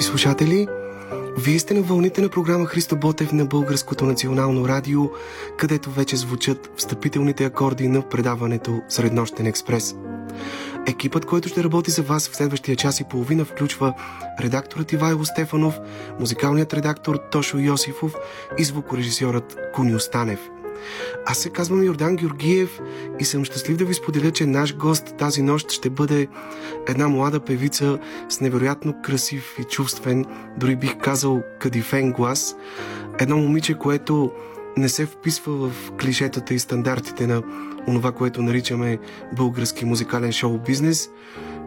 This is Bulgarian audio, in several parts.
Скъпи слушатели! Вие сте на вълните на програма Христо Ботев на Българското национално радио, където вече звучат встъпителните акорди на предаването Среднощен експрес. Екипът, който ще работи за вас в следващия час и половина, включва редакторът Ивайло Стефанов, музикалният редактор Тошо Йосифов и звукорежисьорът Куни Останев – аз се казвам Йордан Георгиев и съм щастлив да ви споделя, че наш гост тази нощ ще бъде една млада певица с невероятно красив и чувствен, дори бих казал кадифен глас. Едно момиче, което не се вписва в клишетата и стандартите на онова, което наричаме български музикален шоу-бизнес.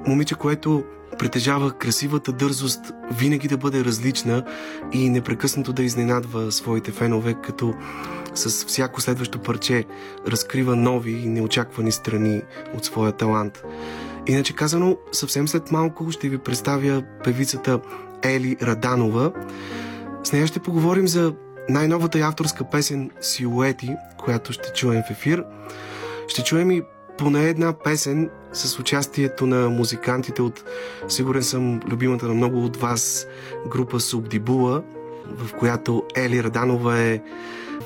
Момиче, което притежава красивата дързост винаги да бъде различна и непрекъснато да изненадва своите фенове, като с всяко следващо парче разкрива нови и неочаквани страни от своя талант. Иначе казано, съвсем след малко ще ви представя певицата Ели Раданова. С нея ще поговорим за най-новата авторска песен Силуети, която ще чуем в ефир. Ще чуем и поне една песен с участието на музикантите от, сигурен съм, любимата на много от вас група Субдибула, в която Ели Раданова е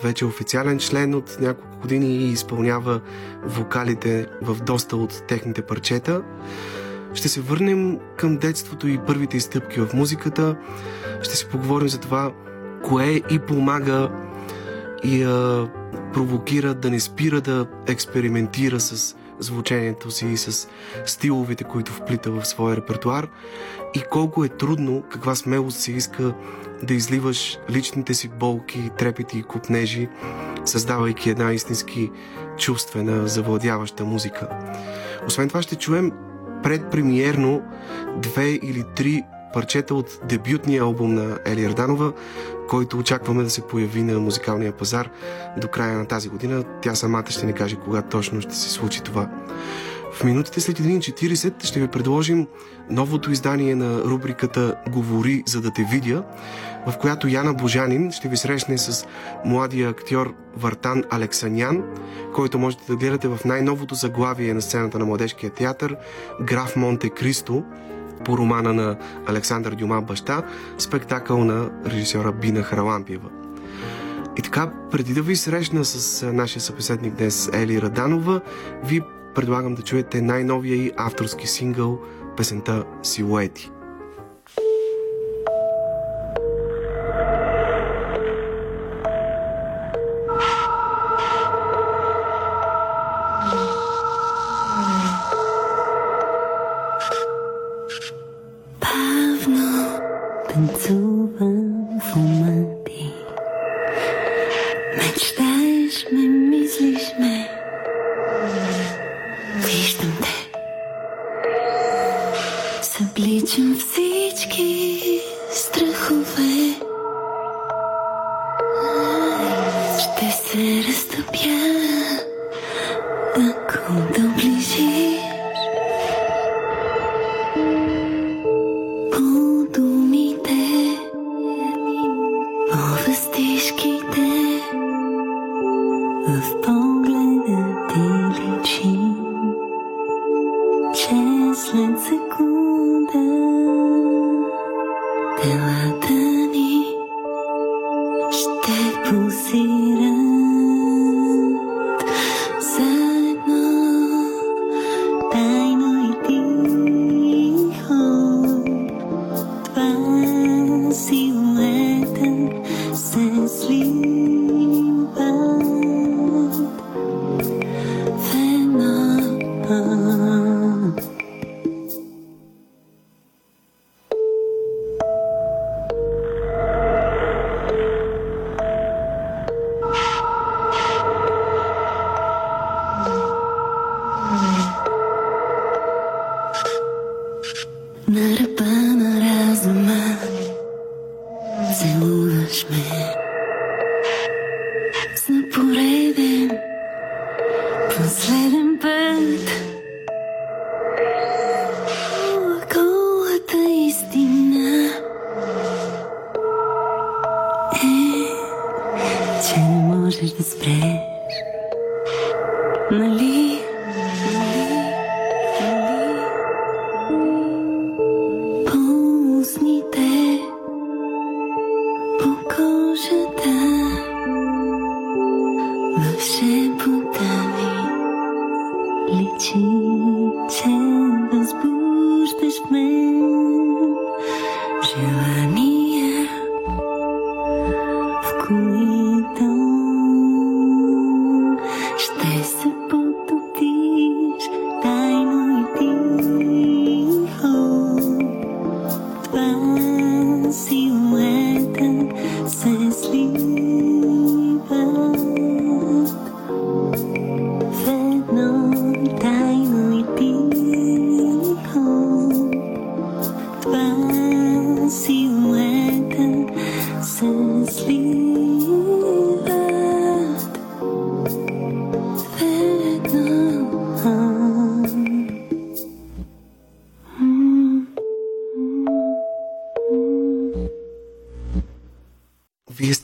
вече официален член от няколко години и изпълнява вокалите в доста от техните парчета. Ще се върнем към детството и първите стъпки в музиката. Ще си поговорим за това, кое и помага и а, провокира да не спира да експериментира с звучението си и с стиловете, които вплита в своя репертуар и колко е трудно, каква смелост се иска да изливаш личните си болки, трепети и купнежи, създавайки една истински чувствена, завладяваща музика. Освен това ще чуем предпремиерно две или три парчета от дебютния албум на Ели Ерданова, който очакваме да се появи на музикалния пазар до края на тази година. Тя самата ще ни каже кога точно ще се случи това. В минутите след 1.40 ще ви предложим новото издание на рубриката Говори, за да те видя, в която Яна Божанин ще ви срещне с младия актьор Вартан Алексанян, който можете да гледате в най-новото заглавие на сцената на Младежкия театър Граф Монте Кристо, по романа на Александър Дюма Баща, спектакъл на режисьора Бина Харалампиева. И така, преди да ви срещна с нашия събеседник днес Ели Раданова, ви предлагам да чуете най-новия и авторски сингъл, песента Силуети.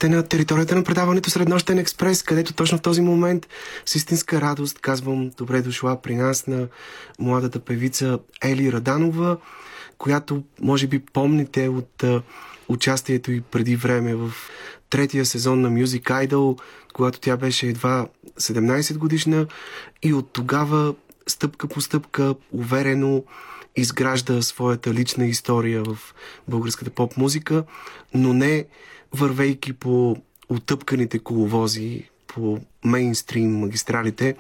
Сте на територията на предаването Среднощен експрес, където точно в този момент с истинска радост казвам добре дошла при нас на младата певица Ели Раданова, която може би помните от участието и преди време в третия сезон на Music Idol, когато тя беше едва 17 годишна и от тогава стъпка по стъпка уверено изгражда своята лична история в българската поп-музика, но не вървейки по отъпканите коловози, по мейнстрим магистралите,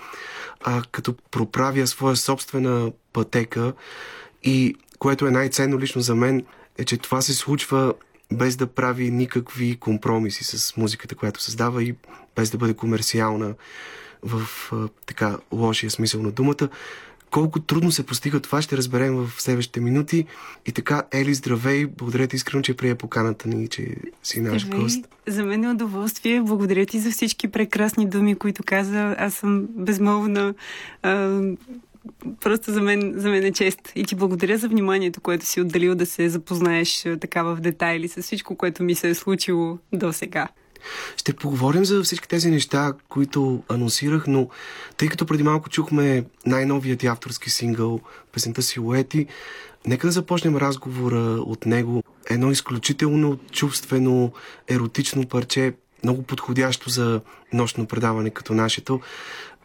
а като проправя своя собствена пътека и което е най-ценно лично за мен, е, че това се случва без да прави никакви компромиси с музиката, която създава и без да бъде комерциална в така лошия смисъл на думата. Колко трудно се постига това, ще разберем в следващите минути. И така, Ели, здравей! Благодаря ти искрено, че прия поканата ни, че си наш гост. За мен е удоволствие. Благодаря ти за всички прекрасни думи, които каза. Аз съм безмолвна. А, просто за мен, за мен е чест. И ти благодаря за вниманието, което си отделил да се запознаеш така в детайли с всичко, което ми се е случило до сега. Ще поговорим за всички тези неща, които анонсирах, но тъй като преди малко чухме най-новият ти авторски сингъл, песента Силуети, нека да започнем разговора от него. Едно изключително чувствено, еротично парче, много подходящо за нощно предаване като нашето.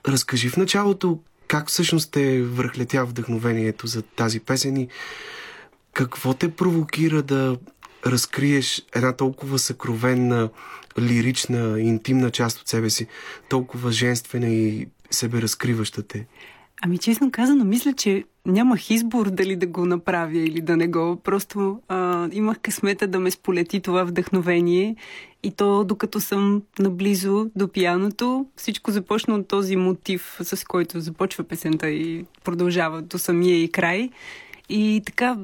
Разкажи в началото как всъщност те върхлетя вдъхновението за тази песен и какво те провокира да разкриеш една толкова съкровенна, лирична, интимна част от себе си, толкова женствена и себе разкриваща те? Ами честно казано, мисля, че нямах избор дали да го направя или да не го. Просто а, имах късмета да ме сполети това вдъхновение и то докато съм наблизо до пияното, всичко започна от този мотив, с който започва песента и продължава до самия и край. И така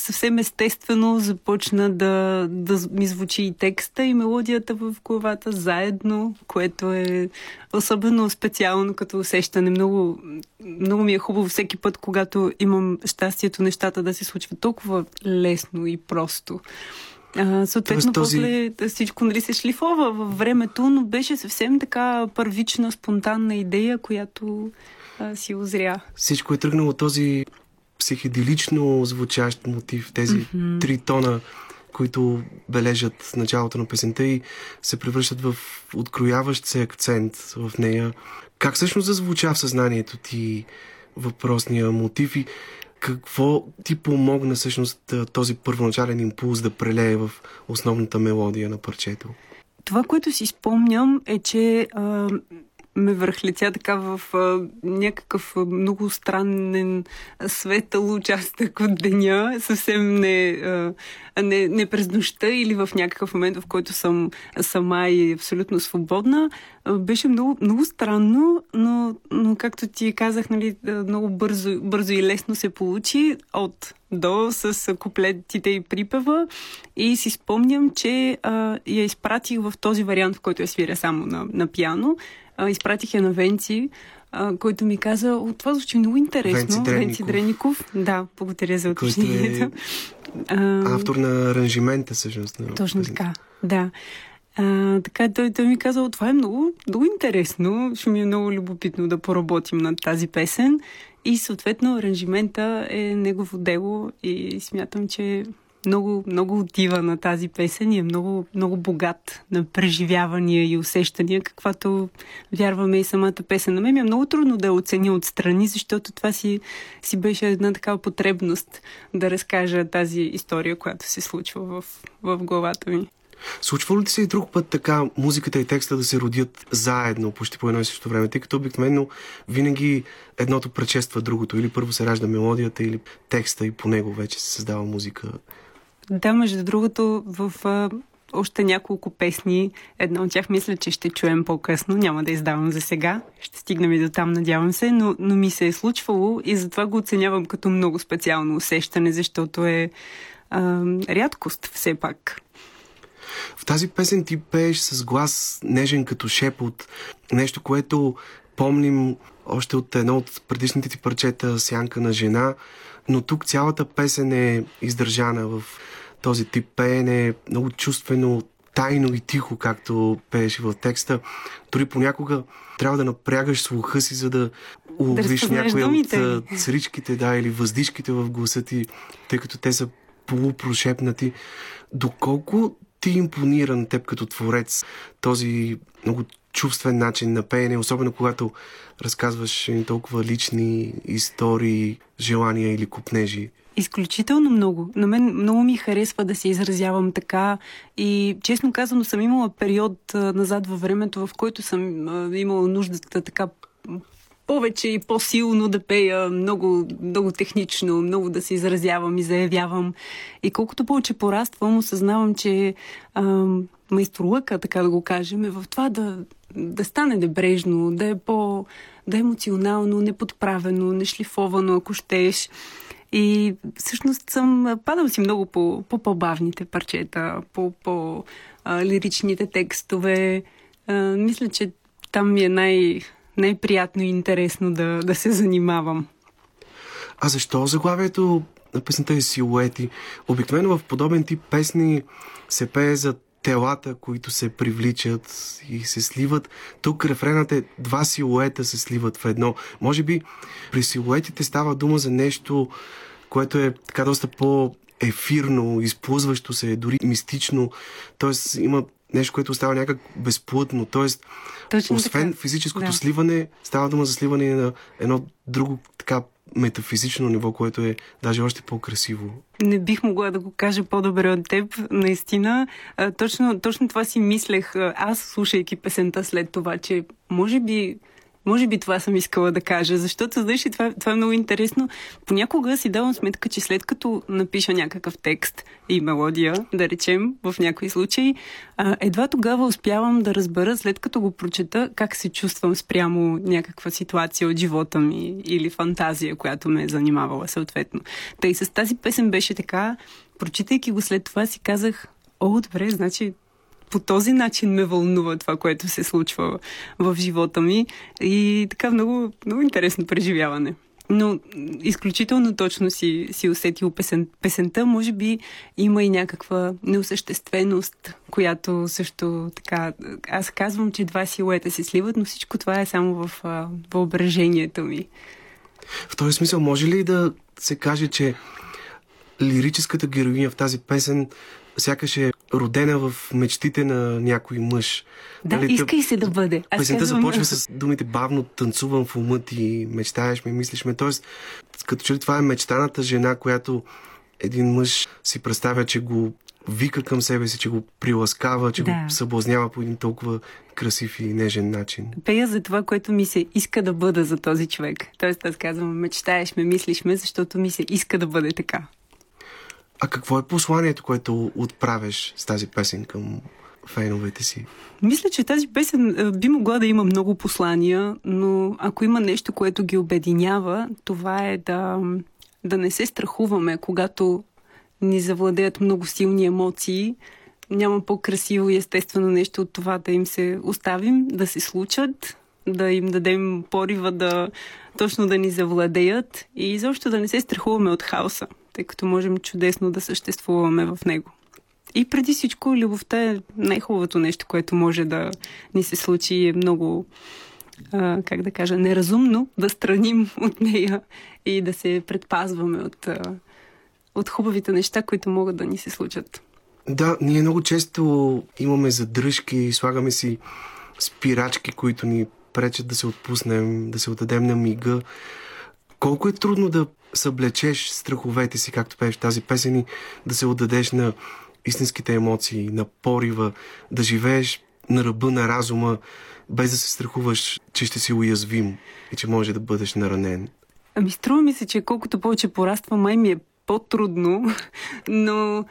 съвсем естествено започна да, да ми звучи и текста и мелодията в главата заедно, което е особено специално като усещане. Много, много ми е хубаво всеки път, когато имам щастието нещата да се случват толкова лесно и просто. А, съответно, този... после всичко нали, се шлифова във времето, но беше съвсем така първична, спонтанна идея, която а, си озря. Всичко е тръгнало този психеделично звучащ мотив, тези mm-hmm. три тона, които бележат началото на песента и се превръщат в открояващ се акцент в нея. Как всъщност зазвуча в съзнанието ти въпросния мотив и какво ти помогна всъщност този първоначален импулс да прелее в основната мелодия на парчето? Това, което си спомням е, че а, ме върхлетя така в а, някакъв много странен светъл участък от деня, съвсем не, а, не, не през нощта или в някакъв момент, в който съм сама и абсолютно свободна. А, беше много, много странно, но, но както ти казах, нали, много бързо, бързо и лесно се получи от до с куплетите и припева и си спомням, че а, я изпратих в този вариант, в който я свиря само на, на пиано. А, изпратих я на Венци, а, който ми каза, о, това звучи много интересно. Венци Дреников. Венци Дреников. Да, благодаря за е уточнението. А, Автор на аранжимента, всъщност. На Точно песента. така, да. А, така той, той ми каза, това е много, много интересно, ще ми е много любопитно да поработим над тази песен. И съответно аранжимента е негово дело и смятам, че много, много отива на тази песен и е много, много богат на преживявания и усещания, каквато вярваме и самата песен. На мен ми е много трудно да я оценя отстрани, защото това си, си беше една такава потребност да разкажа тази история, която се случва в, в главата ми. Случва ли се и друг път така музиката и текста да се родят заедно, почти по едно и също време, тъй като обикновено винаги едното предшества другото. Или първо се ражда мелодията, или текста и по него вече се създава музика. Да, между другото, в а, още няколко песни, една от тях мисля, че ще чуем по-късно, няма да издавам за сега, ще стигнем и до там, надявам се, но, но ми се е случвало и затова го оценявам като много специално усещане, защото е а, рядкост все пак. В тази песен ти пееш с глас нежен като шепот, нещо, което помним още от едно от предишните ти парчета Сянка на жена, но тук цялата песен е издържана в този тип пеене, много чувствено, тайно и тихо, както пееш в текста. Дори понякога трябва да напрягаш слуха си, за да уловиш разпознаеш някои от думите. цричките, да, или въздишките в гласа ти, тъй като те са полупрошепнати. Доколко ти импонира на теб като творец този много чувствен начин на пеене, особено когато разказваш толкова лични истории, желания или купнежи? Изключително много. На мен много ми харесва да се изразявам така и честно казано съм имала период назад във времето, в който съм имала нуждата така повече и по-силно да пея, много, много технично, много да се изразявам и заявявам. И колкото повече пораствам, осъзнавам, че а, майсторлъка, така да го кажем, е в това да, да стане небрежно, да е по да е емоционално, неподправено, нешлифовано, ако щеш. И всъщност съм, падам си много по, по по-бавните парчета, по, по а, лиричните текстове. А, мисля, че там ми е най, най-приятно и интересно да, да се занимавам. А защо заглавието на песента е силуети? Обикновено в подобен тип песни се пее за телата, които се привличат и се сливат. Тук рефренът е два силуета се сливат в едно. Може би при силуетите става дума за нещо, което е така доста по-ефирно, изплъзващо се, дори мистично. Тоест има нещо, което става някак безплътно. Тоест, Точно освен така. физическото Да. сливане, става дума за сливане на едно друго така метафизично ниво, което е даже още по-красиво. Не бих могла да го кажа по-добре от теб, наистина. Точно, точно това си мислех аз, слушайки песента след това, че може би може би това съм искала да кажа, защото, знаеш, ли, това, това е много интересно. Понякога си давам сметка, че след като напиша някакъв текст и мелодия, да речем, в някои случаи, едва тогава успявам да разбера, след като го прочета, как се чувствам спрямо някаква ситуация от живота ми или фантазия, която ме е занимавала съответно. Тъй с тази песен беше така, прочитайки го след това си казах, о, добре, значи по този начин ме вълнува това, което се случва в живота ми. И така много, много интересно преживяване. Но изключително точно си, си усетил песен, песента. Може би има и някаква неосъщественост, която също така... Аз казвам, че два силуета се сливат, но всичко това е само в а, въображението ми. В този смисъл, може ли да се каже, че лирическата героиня в тази песен сякаш е родена в мечтите на някой мъж? Да, Нали, иска и се да бъде. Аз Песента казвам- започва с думите бавно танцувам в ума ти, мечтаеш ме, мислиш ме. Тоест, като че ли това е мечтаната жена, която един мъж си представя, че го вика към себе си, че го приласкава, че Да. го съблазнява по един толкова красив и нежен начин. Пея за това, което ми се иска да бъда за този човек. Тоест аз казвам, мечтаеш ме, мислиш ме, защото ми се иска да бъде така. А какво е посланието, което отправяш с тази песен към феновете си? Мисля, че тази песен а, би могла да има много послания, но ако има нещо, което ги обединява, това е да, да не се страхуваме, когато ни завладеят много силни емоции. Няма по-красиво и естествено нещо от това да им се оставим, да се случат, да им дадем порива да точно да ни завладеят и изобщо да не се страхуваме от хаоса, тъй като можем чудесно да съществуваме в него. И преди всичко, любовта е най-хубавото нещо, което може да ни се случи и е много, а, как да кажа, неразумно да страним от нея и да се предпазваме от, а, от хубавите неща, които могат да ни се случат. Да, ние много често имаме задръжки, слагаме си спирачки, които ни пречат да се отпуснем, да се отдадем на мига. Колко е трудно да съблечеш страховете си, както пееш тази песен и да се отдадеш на истинските емоции, на порива, да живееш на ръба на разума, без да се страхуваш, че ще си уязвим и че може да бъдеш наранен. Ами струва ми се, че колкото повече пораства, май ми е по-трудно, но,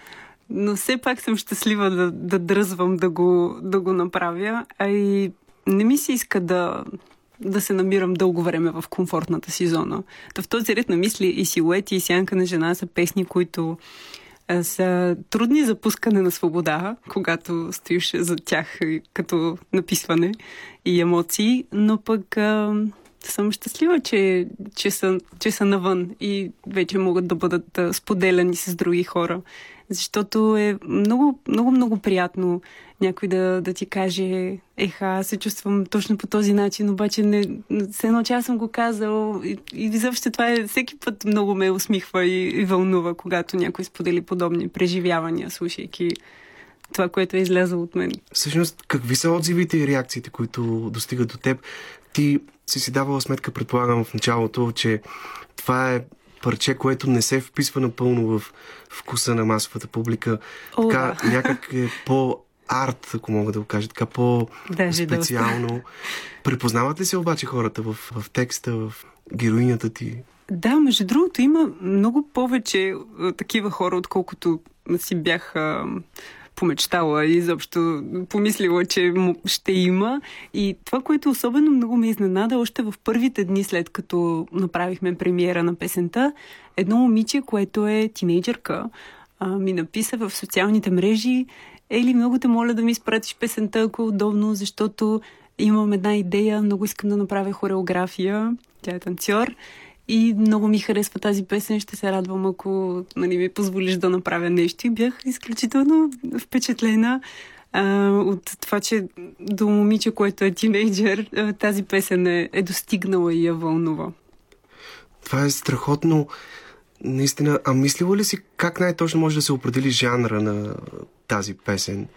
но все пак съм щастлива да, да дръзвам да го, да го направя. А и не ми се иска да, да се намирам дълго време в комфортната си зона. Та в този ред на мисли и силуети, и сянка на жена са песни, които са трудни за пускане на свобода, когато стоиш за тях като написване и емоции, но пък съм щастлива, че, че, са, че са навън и вече могат да бъдат споделяни с други хора. Защото е много, много, много приятно някой да, да ти каже, еха, се чувствам точно по този начин, обаче не, се едно, че аз съм го казал и, и изобщо това е, всеки път много ме усмихва и, и вълнува, когато някой сподели подобни преживявания, слушайки това, което е излязло от мен. Всъщност, какви са отзивите и реакциите, които достигат до теб? Ти си си давала сметка, предполагам, в началото, че това е парче, което не се вписва напълно в вкуса на масовата публика. О, така, да. някак е по-арт, ако мога да го кажа, така по-специално. Препознават ли се обаче хората в, в текста, в героинята ти? Да, между другото, има много повече а, такива хора, отколкото си бях а, помечтала и изобщо помислила, че ще има. И това, което особено много ме изненада, още в първите дни след като направихме премиера на песента, едно момиче, което е тинейджърка, а, ми написа в социалните мрежи, Ели, много те моля да ми изпратиш песента, ако е удобно, защото имам една идея, много искам да направя хореография. Тя е танцор. И много ми харесва тази песен. Ще се радвам, ако нали, ми позволиш да направя нещо. И бях изключително впечатлена а, от това, че до момиче, което е тинейджър, тази песен е, е достигнала и я вълнува. Това е страхотно. Наистина, а мислила ли си как най-точно може да се определи жанра на тази песен?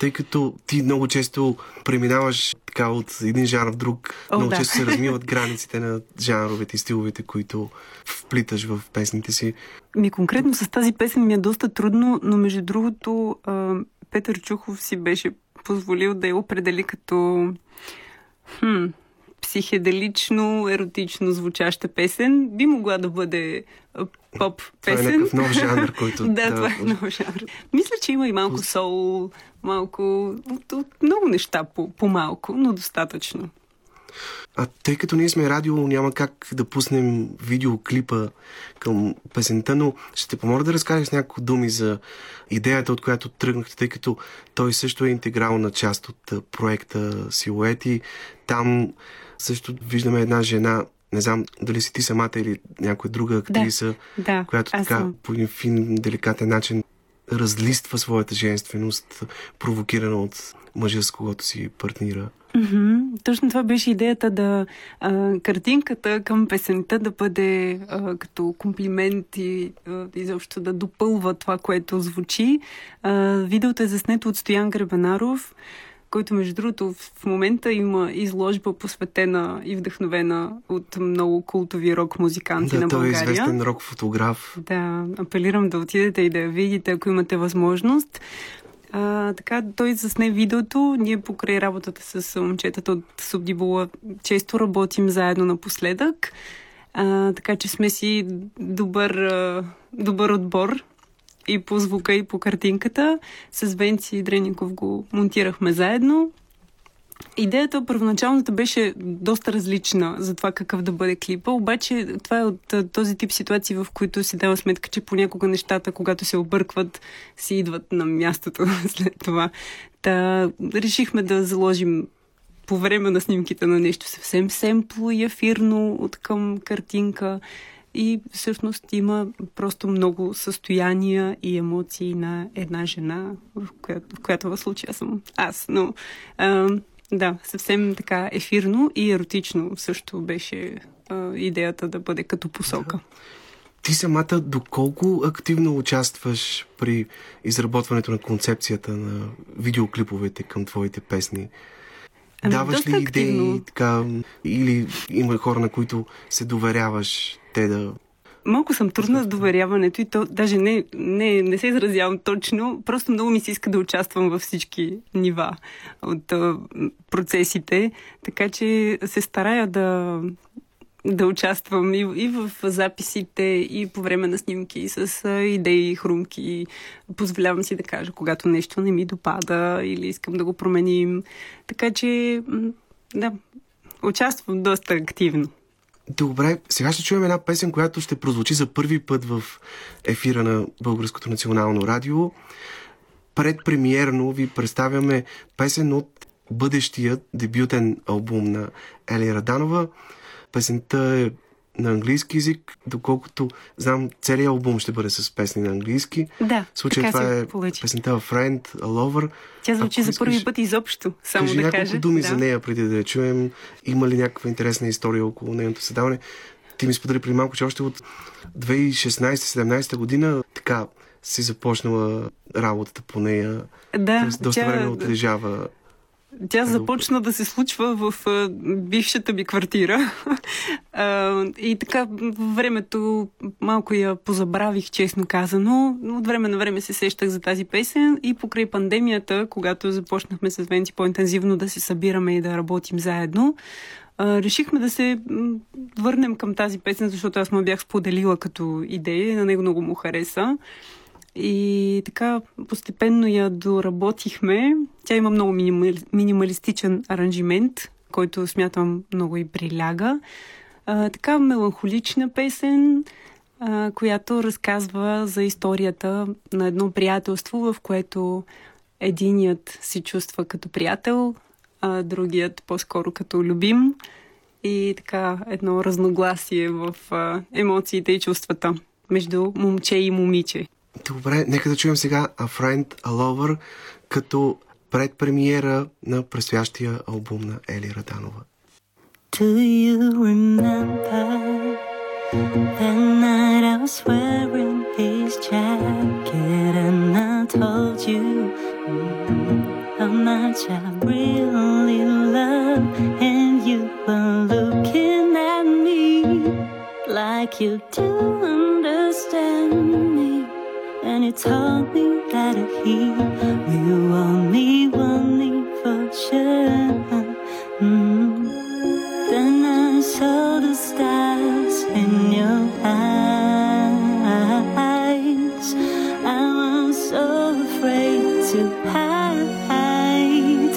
Тъй като ти много често преминаваш така от един жанр в друг, О, много да. често се размиват границите на жанровете и стиловете, които вплиташ в песните си. Ми конкретно с тази песен ми е доста трудно, но между другото Петър Чухов си беше позволил да я определи като хм, психеделично, еротично звучаща песен. Би могла да бъде поп Това е песен. някакъв нов жанр, който... да, това е нов жанр. Мисля, че има и малко соул, малко от, от много неща по, по-малко, но достатъчно. А тъй като ние сме радио, няма как да пуснем видеоклипа към песента, но ще те помоля да разкажеш няколко думи за идеята, от която тръгнахте, тъй като той също е интегрална част от проекта Силуети. Там също виждаме една жена, не знам дали си ти самата или някоя друга актриса, Да, която аз така съм. по един фин, деликатен начин разлиства своята женственост, провокирана от мъжа, с когото си партнира. Мгм. Точно това беше идеята да а, картинката към песента да бъде а, като комплимент и а, изобщо да допълва това, което звучи. А, видеото е заснето от Стоян Гребенаров. Който между другото в момента има изложба посветена и вдъхновена от много култови рок музиканти да, на той България. е известен рок фотограф. Да, апелирам да отидете и да я видите, ако имате възможност. А, така, той засне видеото. Ние покрай работата с момчетата от Субдибула често работим заедно напоследък. А, така че сме си добър, добър отбор и по звука, и по картинката. С Венци Дреников го монтирахме заедно. Идеята първоначалната беше доста различна за това какъв да бъде клипа, обаче това е от този тип ситуации, в които си дава сметка, че понякога нещата, когато се объркват, си идват на мястото след това. Та решихме да заложим по време на снимките на нещо съвсем семпло и ефирно от към картинка. И всъщност има просто много състояния и емоции на една жена, в която в, която в случая съм аз. Но а, да, съвсем така ефирно и еротично също беше а, идеята да бъде като посока. Ти самата доколко активно участваш при изработването на концепцията на видеоклиповете към твоите песни? Ами, Даваш ли идеи активно. така, или има хора, на които се доверяваш те да Малко съм трудна с доверяването и то даже не, не, не се изразявам точно, просто много ми се иска да участвам във всички нива от а, процесите, така че се старая да, да участвам и, и в записите, и по време на снимки с а, идеи, хрумки. Позволявам си да кажа, когато нещо не ми допада или искам да го променим. Така че, да, участвам доста активно. Добре, сега ще чуем една песен, която ще прозвучи за първи път в ефира на Българското национално радио. Предпремиерно ви представяме песен от бъдещия дебютен албум на Ели Раданова. Песента е на английски язик, доколкото знам, целият албум ще бъде с песни на английски. Да, В случай така това е получи. песента Friend, A Lover. Тя звучи Ако за искаш, първи път изобщо, само Кажи да кажа. думи да. за нея, преди да я чуем. Има ли някаква интересна история около нейното създаване? Ти ми сподели преди малко, че още от 2016-17 година така си започнала работата по нея. Да, Тоест, доста тя, време отлежава. Тя започна да се случва в бившата ми квартира. и така, времето малко я позабравих, честно казано. Но От време на време се сещах за тази песен и покрай пандемията, когато започнахме с Венци по-интензивно да се събираме и да работим заедно, решихме да се върнем към тази песен, защото аз му бях споделила като идея и на него много му хареса. И така постепенно я доработихме. Тя има много минимали... минималистичен аранжимент, който смятам много и приляга. А, така меланхолична песен, а, която разказва за историята на едно приятелство, в което единият се чувства като приятел, а другият по-скоро като любим. И така едно разногласие в а, емоциите и чувствата между момче и момиче. Добре, нека да чуем сега A Friend, A Lover като предпремиера на предстоящия албум на Ели Раданова. Do you remember that night I was wearing his jacket and I told you mm, how much I really love and you were looking at me like you do understand me and you told me that he will me, want me for sure. Mm. Then I saw the stars in your eyes. I was so afraid to hide,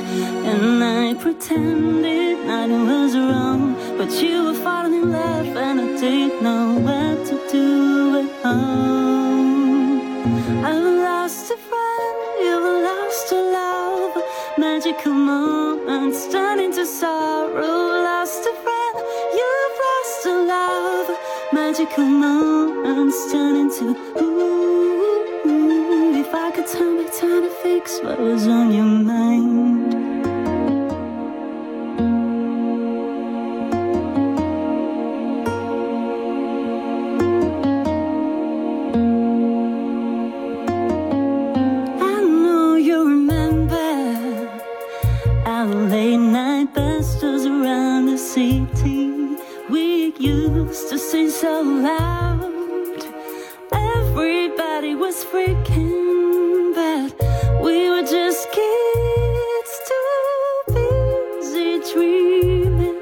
and I pretended nothing was wrong. But you were falling in love, and I didn't know what to do at home. A love. Magical moments turn into sorrow. Lost a friend, you've lost a love. Magical moments turn into ooh. If I could turn back time to fix what was on your mind. to sing so loud. Everybody was freaking, but we were just kids too busy dreaming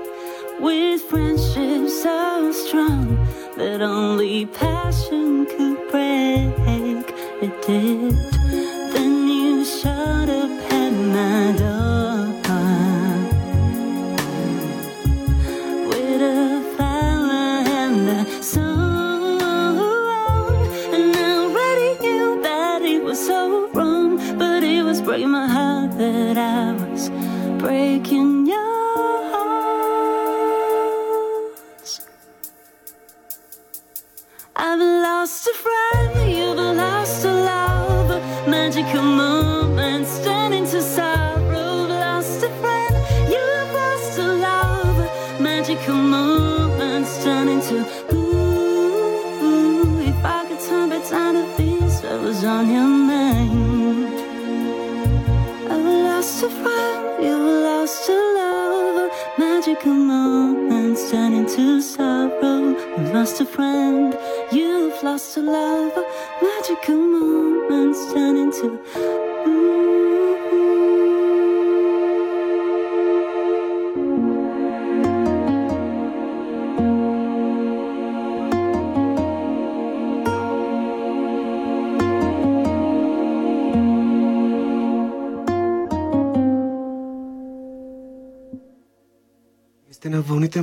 with friendships so strong that only passion could break. It did.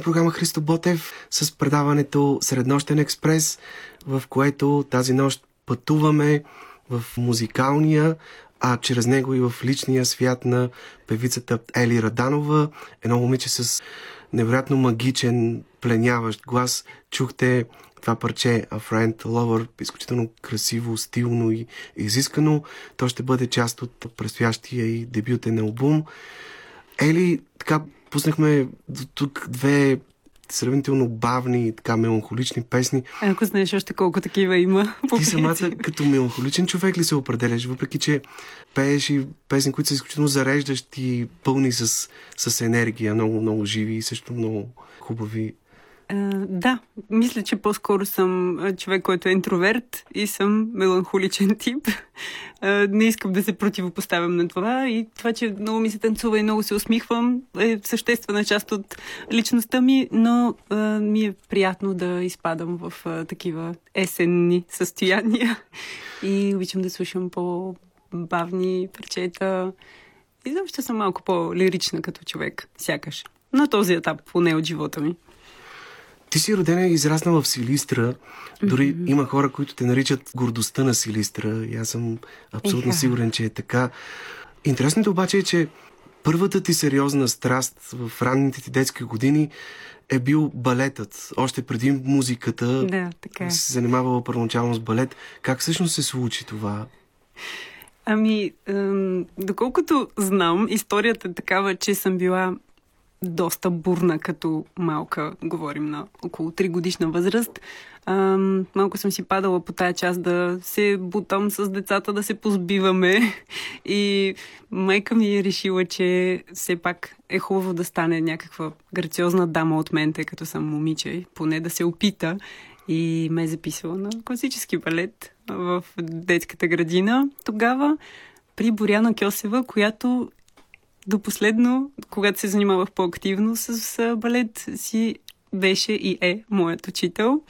Програма Христо Ботев с предаването Среднощен експрес, в което тази нощ пътуваме в музикалния, а чрез него и в личния свят на певицата Ели Раданова, едно момиче с невероятно магичен, пленяващ глас. Чухте това парче A Friend Lover, изключително красиво, стилно и изискано. То ще бъде част от предстоящия и дебютен албум. Ели, така, пуснахме до тук две сравнително бавни, така меланхолични песни. Ако знаеш още колко такива има. Ти самата като меланхоличен човек ли се определяш, въпреки че пееш и песни, които са изключително зареждащи, пълни с, с енергия, много, много живи и също много хубави. А, да, мисля, че по-скоро съм а, човек, който е интроверт и съм меланхоличен тип. А, не искам да се противопоставям на това и това, че много ми се танцува и много се усмихвам е съществена част от личността ми, но ми е приятно да изпадам в такива есенни състояния и обичам да слушам по-бавни парчета. И заобщо съм малко по-лирична като човек, сякаш. На този етап, поне от живота ми. Ти си родена и израснала в Силистра. Дори mm-hmm. има хора, които те наричат гордостта на Силистра. И аз съм абсолютно Еха. сигурен, че е така. Интересното обаче е, че първата ти сериозна страст в ранните ти детски години е бил балетът. Още преди музиката Да, така е. се занимавала първоначално с балет. Как всъщност се случи това? Ами, ем, доколкото знам, историята е такава, че съм била доста бурна като малка, говорим на около 3 годишна възраст. Ам, малко съм си падала по тая част да се бутам с децата, да се позбиваме. И майка ми е решила, че все пак е хубаво да стане някаква грациозна дама от мен, тъй като съм момиче, поне да се опита. И ме е записала на класически балет в детската градина тогава при Боряна Кьосева, която до последно, когато се занимавах по-активно с балет, си беше и е моят учител.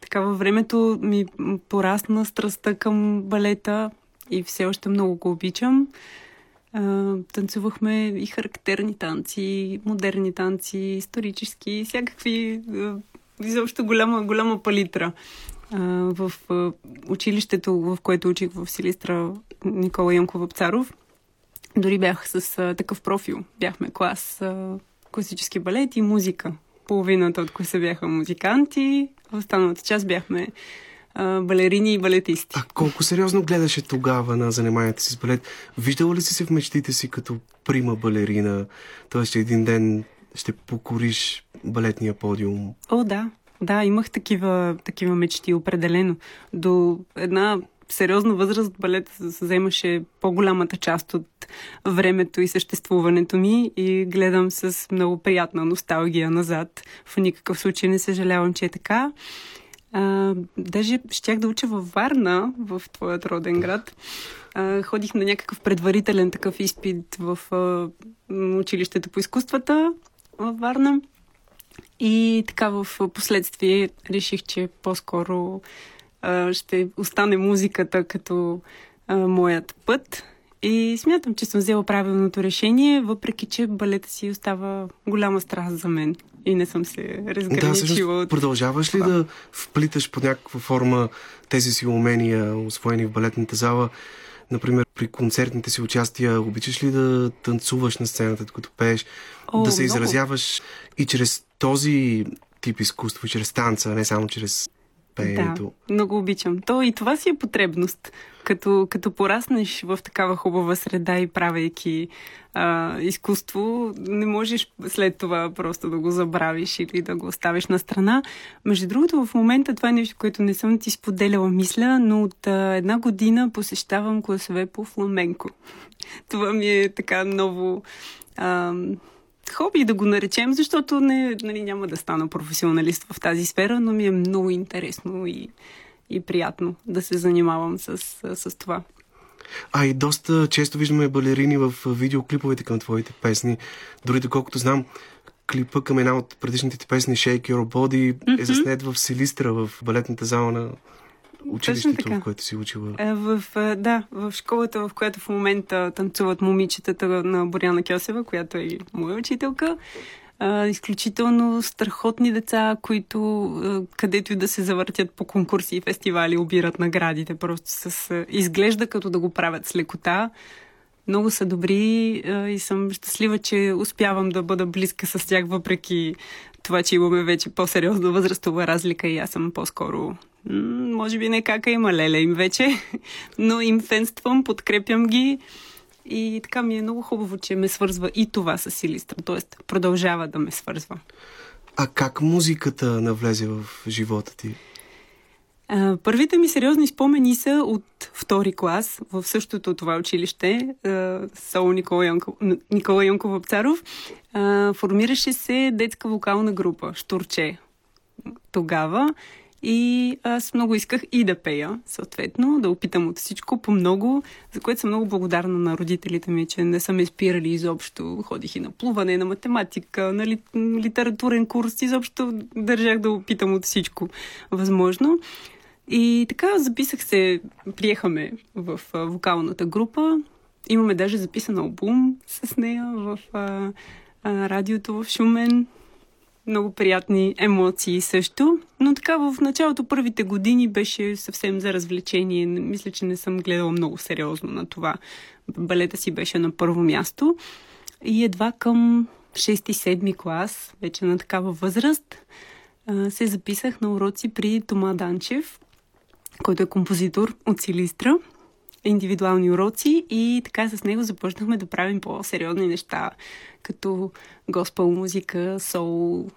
Така във времето ми порасна страстта към балета и все още много го обичам. Танцувахме и характерни танци, модерни танци, исторически, всякакви, изобщо голяма, голяма палитра. В училището, в което учих в Силистра Никола Янков Вапцаров, дори бях с а, такъв профил. Бяхме клас а, класически балет и музика. Половината от които бяха музиканти, а останалата част бяхме а, балерини и балетисти. А колко сериозно гледаше тогава на заниманията си с балет? Виждала ли си се в мечтите си като прима балерина? Че един ден ще покориш балетния подиум? О, да. Да, имах такива, такива мечти, определено. До една сериозна възраст балет вземаше по-голямата част от времето и съществуването ми и гледам с много приятна носталгия назад. В никакъв случай не съжалявам, че е така. А, даже щях да уча във Варна, в твоят роден град. А, ходих на някакъв предварителен такъв изпит в а, училището по изкуствата във Варна. И така в последствие реших, че по-скоро а, ще остане музиката като а, моят път. И смятам, че съм взела правилното решение, въпреки че балета си остава голяма страст за мен. И не съм се разграничила. Да, от... продължаваш ли да вплиташ по някаква форма тези си умения, освоени в балетната зала? Например, при концертните си участия, обичаш ли да танцуваш на сцената, като пееш, О, да се много. изразяваш и чрез този тип изкуство, чрез танца, не само чрез пеенето. Да, много обичам. То и това си е потребност. Като, като пораснеш в такава хубава среда и правейки а, изкуство, не можеш след това просто да го забравиш или да го оставиш на страна. Между другото, в момента това е нещо, което не съм ти споделяла мисля, но от а, една година посещавам класове по фламенко. Това ми е така ново... А, хоби да го наречем, защото не, нали, няма да стана професионалист в тази сфера, но ми е много интересно и, и приятно да се занимавам с, с това. А и доста често виждаме балерини в видеоклиповете към твоите песни. Дори доколкото знам, клипа към една от предишните ти песни Shake Your Body mm-hmm. е заснет в Силистра, в балетната зала на училището, в което си учила? Е, в, е, да, в школата, в която в момента танцуват момичетата на Боряна Кьосева, която е моя учителка. А, изключително страхотни деца, които а, където и да се завъртят по конкурси и фестивали, обират наградите. Просто с, а, изглежда като да го правят с лекота. Много са добри а, и съм щастлива, че успявам да бъда близка с тях, въпреки това, че имаме вече по-сериозна възрастова разлика и аз съм по-скоро може би не кака има леля им вече, но им фенствам, подкрепям ги и така ми е много хубаво, че ме свързва и това с Силистра, т.е. продължава да ме свързва. А как музиката навлезе в живота ти? А, първите ми сериозни спомени са от втори клас в същото това училище, Соло Никола, Янко, Никола Янков Вапцаров. формираше се детска вокална група, Штурче. Тогава и аз много исках и да пея, съответно, да опитам от всичко по много, за което съм много благодарна на родителите ми, че не са ме спирали изобщо. Ходих и на плуване, на математика, на ли, литературен курс, изобщо държах да опитам от всичко възможно. И така записах се, приехаме в вокалната група. Имаме даже записан албум с нея в а, а, радиото в Шумен много приятни емоции също. Но така в началото първите години беше съвсем за развлечение. Мисля, че не съм гледала много сериозно на това. Балета си беше на първо място. И едва към 6-7 клас, вече на такава възраст, се записах на уроци при Тома Данчев, който е композитор от Силистра индивидуални уроци и така с него започнахме да правим по-сериозни неща, като госпел музика, соул,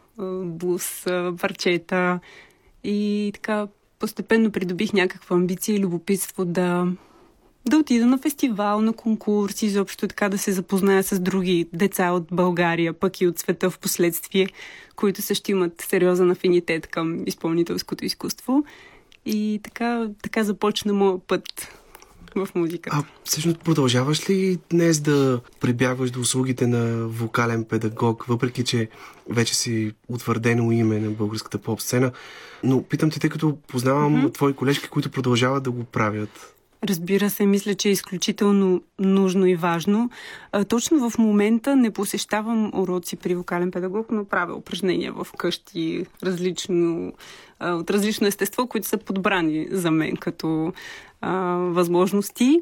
блуз, парчета и така постепенно придобих някаква амбиция и любопитство да, да отида на фестивал, на конкурс, изобщо така да се запозная с други деца от България, пък и от света в последствие, които също имат сериозен афинитет към изпълнителското изкуство. И така, така започна моят път в музиката. А всъщност продължаваш ли днес да прибягваш до услугите на вокален педагог, въпреки че вече си утвърдено име на българската поп-сцена? Но питам те, тъй като познавам mm-hmm. твои колежки, които продължават да го правят. Разбира се, мисля, че е изключително нужно и важно. А, точно в момента не посещавам уроци при вокален педагог, но правя упражнения в къщи различно, а, от различно естество, които са подбрани за мен като а, възможности.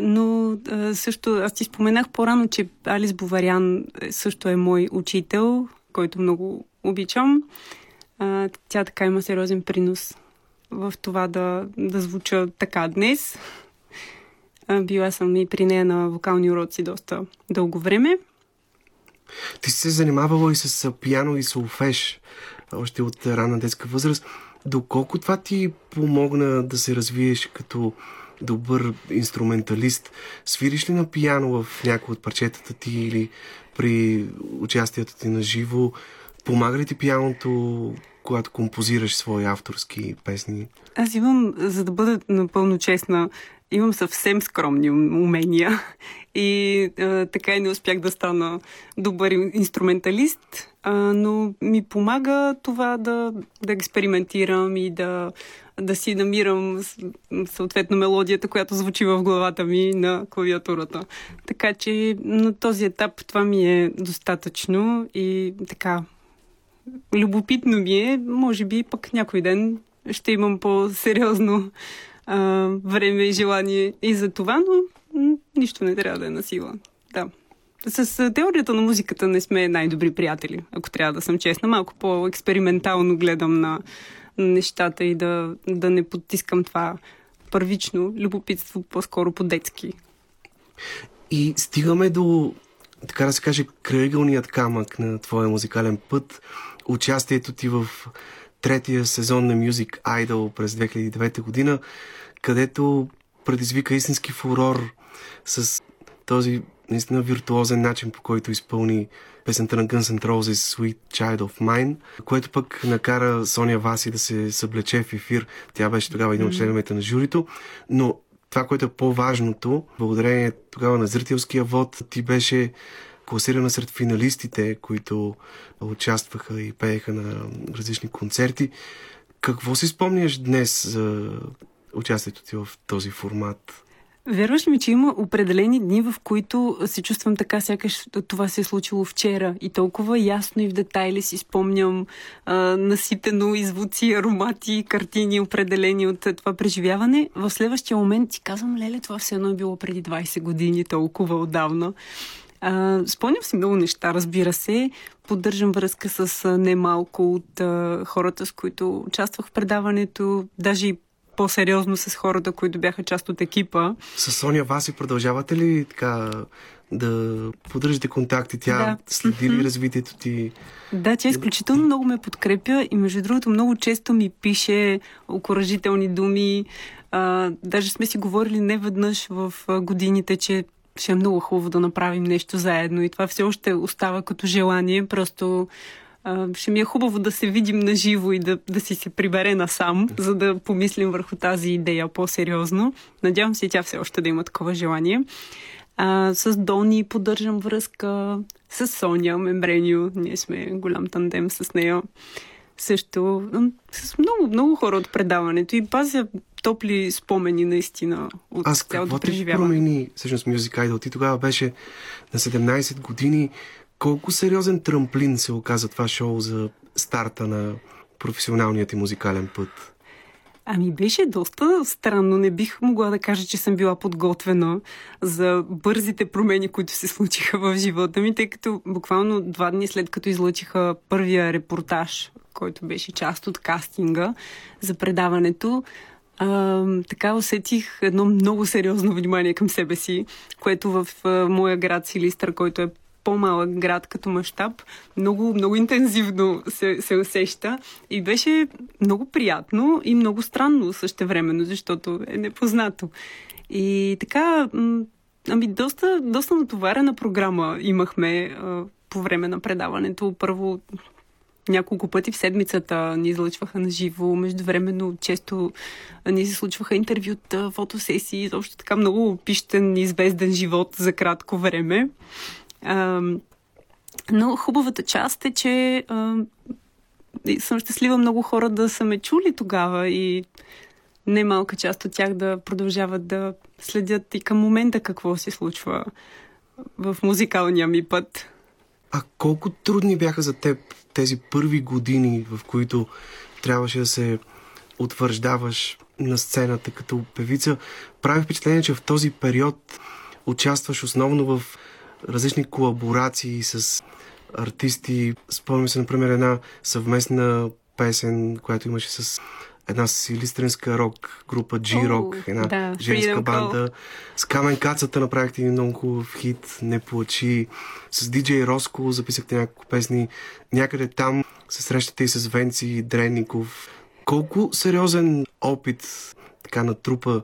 Но а, също, аз ти споменах по-рано, че Алис Боварян също е мой учител, който много обичам. А, тя така има сериозен принос в това да, да звуча така днес. Била съм и при нея на вокални уроци доста дълго време. Ти си се занимавала и с пиано и солфеж още от ранна детска възраст. Доколко това ти помогна да се развиеш като добър инструменталист? Свириш ли на пиано в някои от парчетата ти или при участието ти на живо? Помага ли ти пианото когато композираш свои авторски песни? Аз имам, за да бъда напълно честна, имам съвсем скромни умения и а, така и не успях да стана добър инструменталист, а, но ми помага това да, да експериментирам и да, да си намирам съответно мелодията, която звучи в главата ми на клавиатурата. Така че на този етап това ми е достатъчно и така любопитно ми е, може би пък някой ден ще имам по-сериозно а, време и желание и за това, но нищо не трябва да е на сила. Да. С теорията на музиката не сме най-добри приятели, ако трябва да съм честна. Малко по-експериментално гледам на нещата и да, да не потискам това първично любопитство, по-скоро по-детски. И стигаме до, така да се каже, кръгълният камък на твоя музикален път, участието ти в третия сезон на Music Idol през 2009 година, където предизвика истински фурор с този наистина виртуозен начин, по който изпълни песента на Guns N' Roses Sweet Child of Mine, което пък накара Соня Васи да се съблече в ефир. Тя беше тогава един от членовете на журито, но това, което е по-важното, благодарение тогава на зрителския вод, ти беше класирана сред финалистите, които участваха и пееха на различни концерти. Какво си спомняш днес за участието ти в този формат? Вярваш ми, че има определени дни, в които се чувствам така, сякаш това се е случило вчера. И толкова ясно и в детайли си спомням а, наситено и аромати, картини, определени от това преживяване. В следващия момент ти казвам, леле, това все едно е било преди 20 години, толкова отдавна. А, спомням си много неща, разбира се. Поддържам връзка с немалко от а, хората, с които участвах в предаването, даже и по-сериозно с хората, които бяха част от екипа. С Соня Васи продължавате ли така да поддържате контакти? Тя да. следи ли развитието ти? Да, тя изключително много ме подкрепя и между другото много често ми пише окоръжителни думи. А, даже сме си говорили не веднъж в годините, че ще е много хубаво да направим нещо заедно и това все още остава като желание, просто а, ще ми е хубаво да се видим на живо и да, да си се прибере насам, за да помислим върху тази идея по-сериозно. Надявам се тя все още да има такова желание. А, с Дони поддържам връзка, с Соня Мембренио, ние сме голям тандем с нея. Също с много, много хора от предаването и пазя топли спомени наистина от Аз цялото преживяване. промени всъщност Music Idol? Ти тогава беше на 17 години. Колко сериозен трамплин се оказа това шоу за старта на професионалният ти музикален път? Ами беше доста странно. Не бих могла да кажа, че съм била подготвена за бързите промени, които се случиха в живота ми, тъй като буквално два дни след като излъчиха първия репортаж, който беше част от кастинга за предаването, а, така усетих едно много сериозно внимание към себе си, което в а, моя град Силистър, който е по-малък град като мащаб, много, много интензивно се, се усеща и беше много приятно и много странно същевременно, защото е непознато. И така, ами доста, доста натоварена програма имахме а, по време на предаването. Първо няколко пъти в седмицата ни излъчваха на живо. Междувременно често ни се случваха интервюта, фотосесии, изобщо така много пищен, известен живот за кратко време. Но хубавата част е, че а, съм щастлива много хора да са ме чули тогава и немалка част от тях да продължават да следят и към момента какво се случва в музикалния ми път. А колко трудни бяха за теб тези първи години, в които трябваше да се утвърждаваш на сцената като певица? Прави впечатление, че в този период участваш основно в различни колаборации с артисти. Спомням се, например, една съвместна песен, която имаше с една силистринска рок група G-Rock, една да, женска банда. С Камен Кацата направихте един много хубав хит, Не плачи. С DJ Роско записахте няколко песни. Някъде там се срещате и с Венци Дренников. Колко сериозен опит така натрупа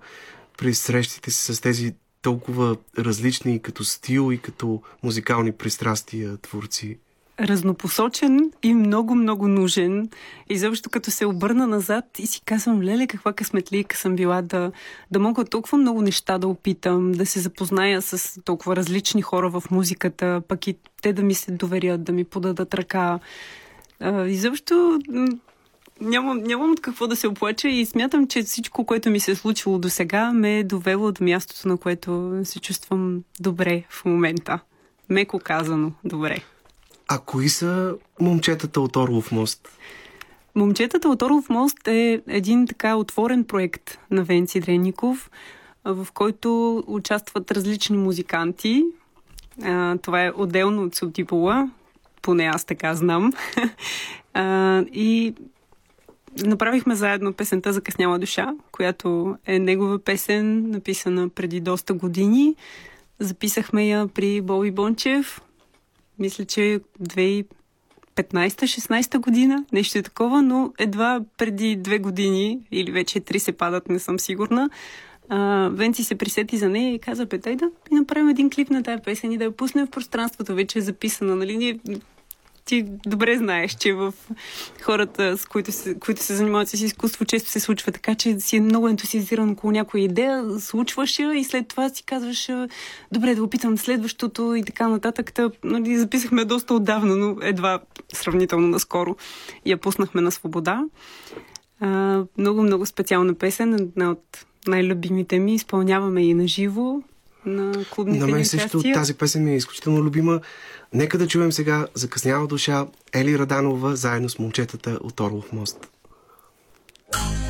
при срещите си с тези толкова различни като стил и като музикални пристрастия творци? разнопосочен и много-много нужен. И защо като се обърна назад и си казвам, леле, каква късметлийка съм била да, да мога толкова много неща да опитам, да се запозная с толкова различни хора в музиката, пък и те да ми се доверят, да ми подадат ръка. И защо нямам, нямам от какво да се оплача и смятам, че всичко, което ми се е случило до сега, ме е довело до мястото, на което се чувствам добре в момента. Меко казано, добре. А кои са момчетата от Орлов мост? Момчетата от Орлов мост е един така отворен проект на Венци Дренников, в който участват различни музиканти. Това е отделно от Субтипола, поне аз така знам. И направихме заедно песента Закъсняла душа, която е негова песен, написана преди доста години. Записахме я при Боби Бончев, мисля, че 2015-16 година, нещо е такова, но едва преди две години, или вече три се падат, не съм сигурна, Венци се присети за нея и каза, бе, дай да направим един клип на тази песен и да я пуснем в пространството. Вече е записана, нали? Ние ти добре знаеш, че в хората, с които се, които се занимават с изкуство, често се случва така, че си е много ентусиазиран около някоя идея, случваш я и след това си казваш, добре, да опитам следващото и така нататък. Та, нали, записахме доста отдавна, но едва сравнително наскоро я пуснахме на свобода. А, много, много специална песен, една от най-любимите ми. Изпълняваме и на живо на клубните На мен също тази песен ми е изключително любима. Нека да чуем сега Закъснява душа Ели Раданова заедно с момчетата от Орлов мост. сте с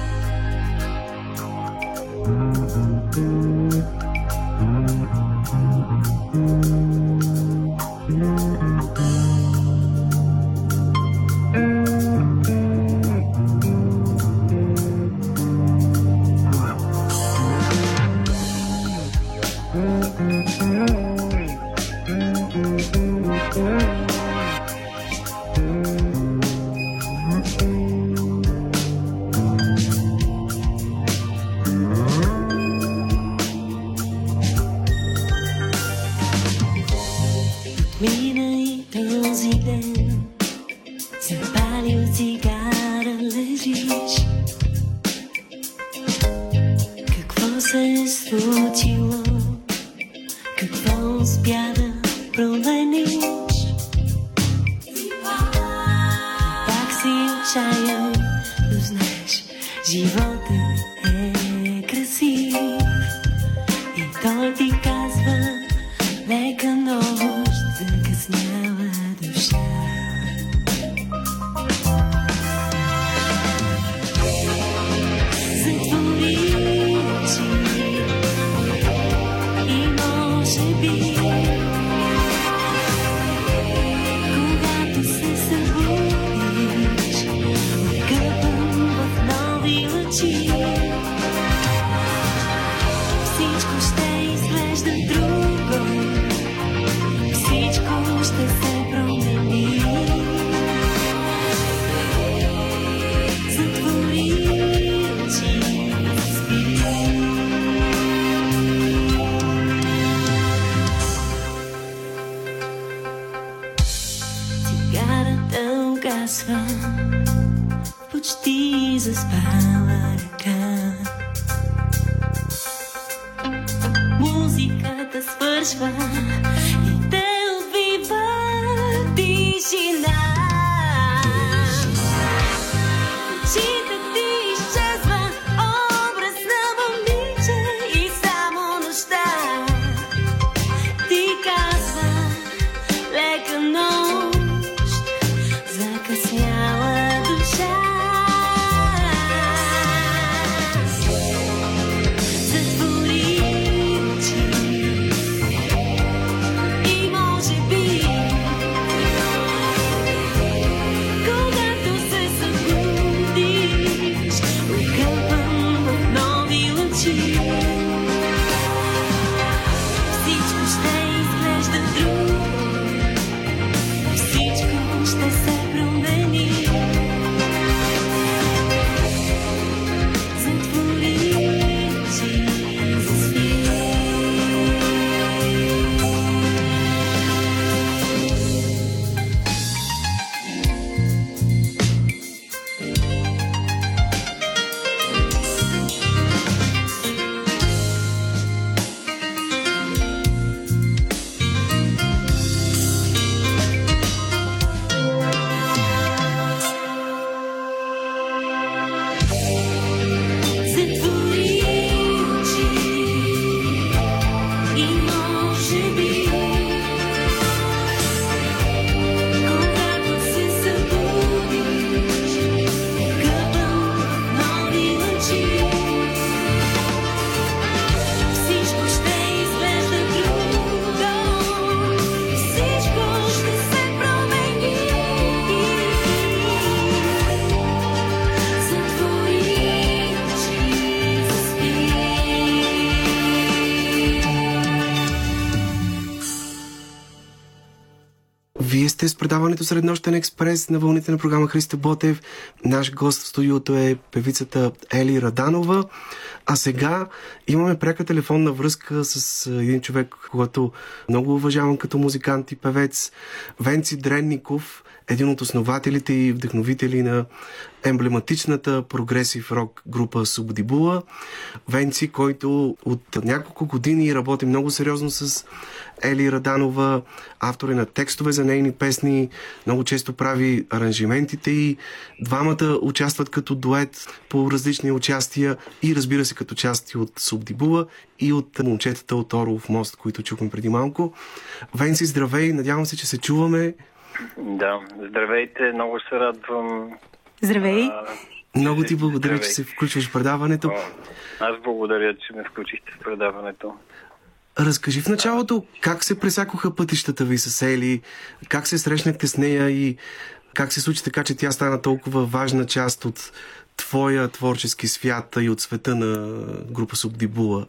предаването Среднощен експрес на вълните на програма Христо Ботев. Наш гост в студиото е певицата Ели Раданова. А сега имаме пряка телефонна връзка с един човек, когато много уважавам като музикант и певец, Венци Дренников, един от основателите и вдъхновители на емблематичната прогресив рок група Субдибула. Венци, който от няколко години работи много сериозно с Ели Раданова, автор е на текстове за нейни песни, много често прави аранжиментите и двамата участват като дует по различни участия и разбира се като части от Субдибула и от момчетата от Орлов мост, които чухме преди малко. Венци, здравей, надявам се, че се чуваме. Да, здравейте, много се радвам. Здравей. А, много ти благодаря, здравей. че се включваш в предаването. Аз благодаря, че ме включихте в предаването. Разкажи в началото как се пресякоха пътищата ви с Ели, как се срещнахте с нея и как се случи така, че тя стана толкова важна част от твоя творчески свят и от света на група Субдибула?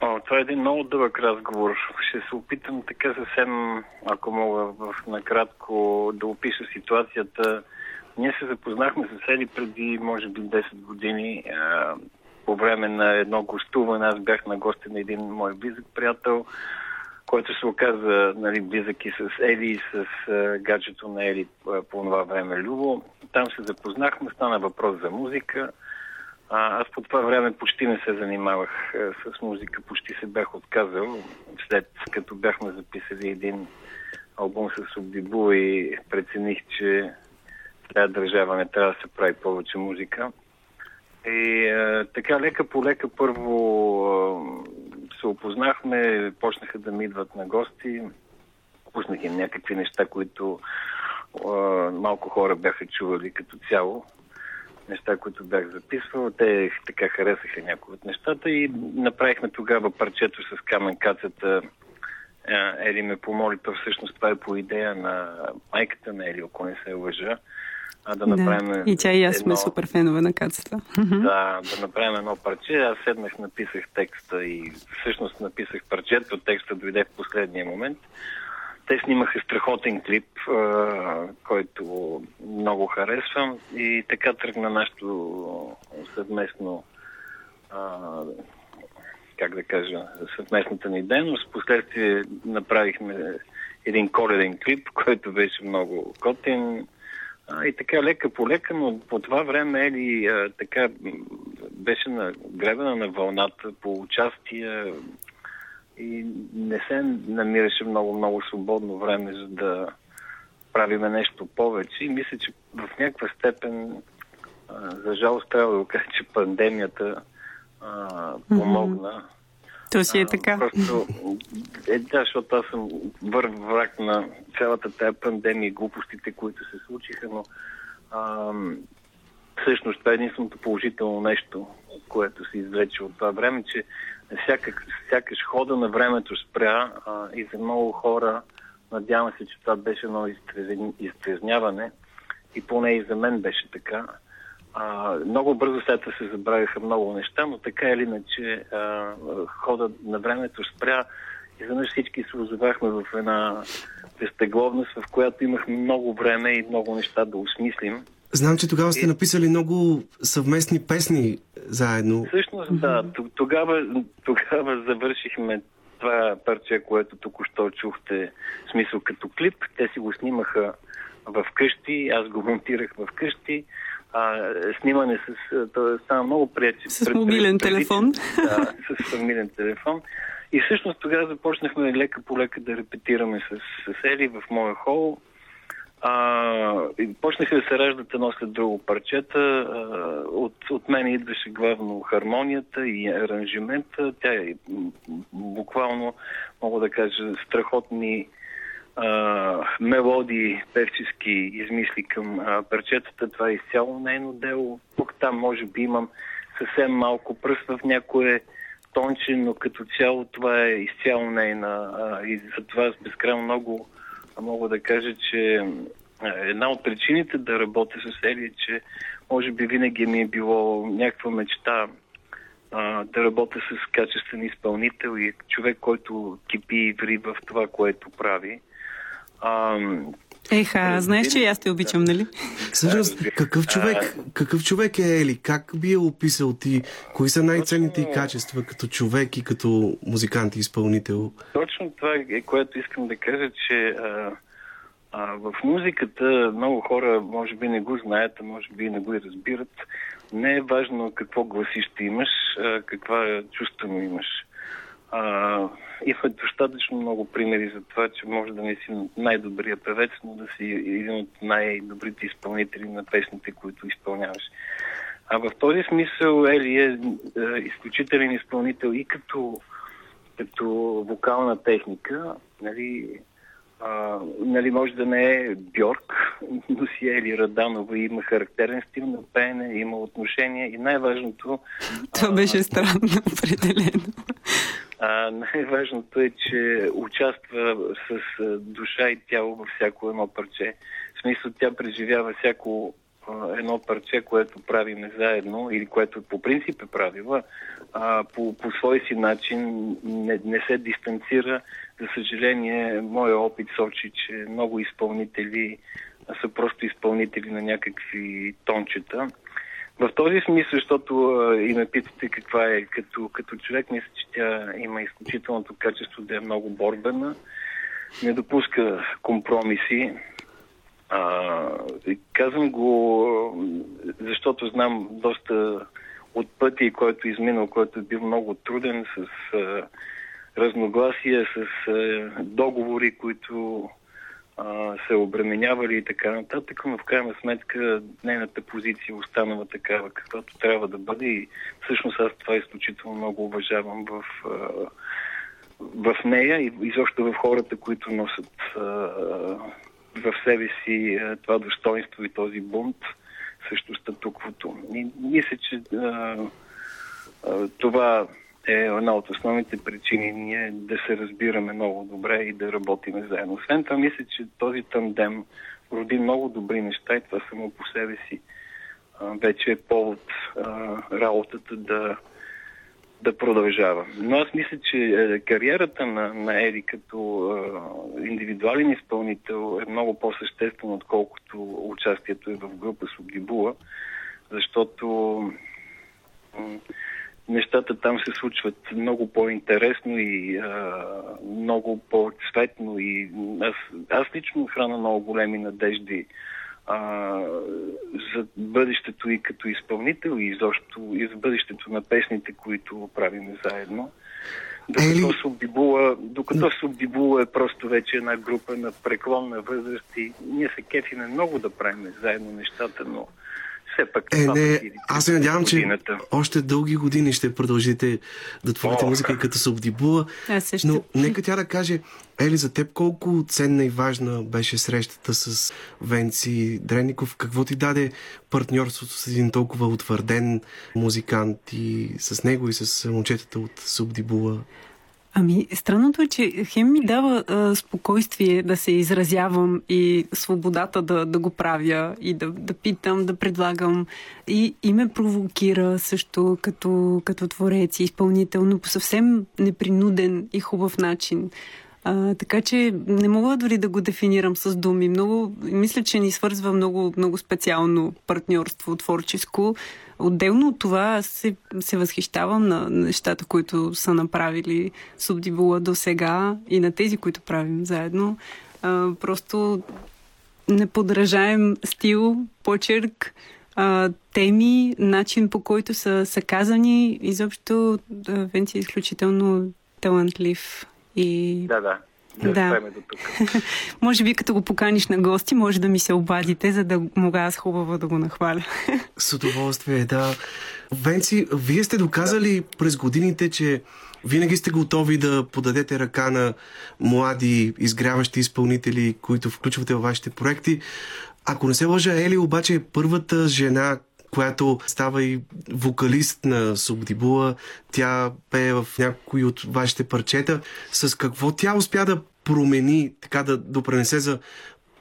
О, това е един много дълъг разговор. Ще се опитам така съвсем, ако мога в накратко да опиша ситуацията. Ние се запознахме с Ели преди, може би, 10 години по време на едно гостуване. Аз бях на гости на един мой близък приятел, който се оказа нали, близък и с Ели и с гаджето на Ели по това време Любо. Там се запознахме, стана въпрос за музика. Аз по това време почти не се занимавах с музика, почти се бях отказал, след като бяхме записали един албум с Обдибу и прецених, че трябва държава не трябва да се прави повече музика. И а, така лека по лека първо а, се опознахме, почнаха да ми идват на гости, пуснах им някакви неща, които а, малко хора бяха чували като цяло неща, които бях записвал. Те така харесаха някои от нещата и направихме тогава парчето с Камен Кацата. Ели ме помоли, то всъщност това е по идея на майката на Ели, ако не се лъжа. А да направим. Да. И тя и аз едно... сме супер фенове на кацата. Да, да направим едно парче. Аз седнах, написах текста и всъщност написах парчето. Текста дойде в последния момент. Те снимаха страхотен клип, който много харесвам и така тръгна нашето съвместно как да кажа, съвместната ни дейност. Последствие направихме един коледен клип, който беше много готин. И така лека по лека, но по това време Ели така беше на гребена на вълната по участие, и не се намираше много-много свободно време, за да правиме нещо повече. И мисля, че в някаква степен, а, за жалост трябва да кажа, че пандемията а, помогна. Mm-hmm. То си е така. просто, е, да, защото аз съм върв враг на цялата тая пандемия и глупостите, които се случиха, но а, всъщност това е единственото положително нещо, което се извлече от това време, че сякаш, сякаш хода на времето спря а, и за много хора надявам се, че това беше едно изтрезняване и поне и за мен беше така. А, много бързо след това се забравиха много неща, но така или иначе а, хода на времето спря и заднъж всички се озовахме в една безтегловност, в която имахме много време и много неща да осмислим. Знам, че тогава сте написали много съвместни песни заедно. Всъщност, да. Тогава, тогава завършихме това парче, което току-що чухте, в смисъл като клип. Те си го снимаха в къщи, аз го монтирах в къщи. А, снимане с... То стана много приятел. С мобилен телефон. Да, с мобилен телефон. И всъщност тогава започнахме лека по лека да репетираме с, с Ели в моя хол. А, почнаха да се раждат едно след друго парчета. А, от, от мен идваше главно хармонията и аранжимента. Тя е буквално, мога да кажа, страхотни а, мелодии певчески измисли към а, парчетата. Това е изцяло нейно дело. Тук там може би имам съвсем малко пръст в някое тонче, но като цяло това е изцяло нейна. А, и затова аз безкрайно много мога да кажа, че една от причините да работя с Ели е, че може би винаги ми е било някаква мечта а, да работя с качествен изпълнител и човек, който кипи и ври в това, което прави. А, Еха, знаеш, че и аз те обичам, нали? Всъщност, какъв човек, какъв човек е Ели? Как би я описал ти? Кои са най-ценните и качества като човек и като музикант и изпълнител? Точно това е, което искам да кажа, че а, а, в музиката много хора може би не го знаят, а може би не го и разбират. Не е важно какво гласище имаш, а, каква чувствено имаш. А, има достатъчно много примери за това, че може да не си най-добрия певец, но да си един от най-добрите изпълнители на песните, които изпълняваш. А в този смисъл Ели е, е изключителен изпълнител и като, като вокална техника, нали, а, нали, може да не е Бьорк, но си е Ели Раданова и има характерен стил на пеене, има отношение и най-важното... Това беше странно, определено. А, най-важното е, че участва с душа и тяло във всяко едно парче. В смисъл, тя преживява всяко едно парче, което правиме заедно или което по принцип е правила, а, по, по свой си начин не, не се дистанцира. За съжаление, моя опит сочи, че много изпълнители са просто изпълнители на някакви тончета. В този смисъл, защото и ме питате каква е като, като човек, мисля, че тя има изключителното качество да е много борбена, не допуска компромиси. А, казвам го, защото знам доста от пъти, който е изминал, който е бил много труден, с а, разногласия, с а, договори, които а, се обременявали и така нататък, но в крайна сметка нейната позиция останала такава, каквато трябва да бъде и всъщност аз това изключително много уважавам в, а, в нея и изобщо в хората, които носят а, в себе си а, това достоинство и този бунт срещу статуквото. И мисля, че а, а, това е една от основните причини ние да се разбираме много добре и да работиме заедно. Освен това, мисля, че този тандем роди много добри неща и това само по себе си вече е повод а, работата да, да продължава. Но аз мисля, че е, кариерата на, на Еди като а, индивидуален изпълнител е много по-съществена, отколкото участието е в група Субдибула, защото нещата там се случват много по-интересно и а, много по-цветно и аз, аз лично храна много големи надежди а, за бъдещето и като изпълнител и изобщо и за бъдещето на песните, които правим заедно. Докато. Субдибула, докато Субдибула е просто вече една група на преклонна възраст и ние се кефиме много да правим заедно нещата, но все пак. Е, не, аз се надявам, че още дълги години ще продължите да творите музика и като Субдибула. Но нека тя да каже, Ели, за теб колко ценна и важна беше срещата с Венци Дреников? Какво ти даде партньорството с един толкова утвърден музикант и с него и с момчетата от Субдибула? Ами, странното е, че хем ми дава а, спокойствие да се изразявам и свободата да, да го правя и да, да питам, да предлагам. И, и ме провокира също като, като творец и изпълнител, но по съвсем непринуден и хубав начин. А, така че не мога дори да го дефинирам с думи. Много, мисля, че ни свързва много, много специално партньорство творческо. Отделно от това се, се възхищавам на нещата, които са направили Субдибула до сега и на тези, които правим заедно. А, просто неподражаем стил, почерк, а, теми, начин по който са, са казани. Изобщо Венци е изключително талантлив и да, да. Да, да. До тук. може би като го поканиш на гости, може да ми се обадите, за да мога аз хубаво да го нахваля. С удоволствие, да. Венци, вие сте доказали да. през годините, че винаги сте готови да подадете ръка на млади, изгряващи изпълнители, които включвате във вашите проекти. Ако не се лъжа, Ели обаче е първата жена, която става и вокалист на Субдибула. Тя пее в някои от вашите парчета. С какво тя успя да промени, така да допренесе за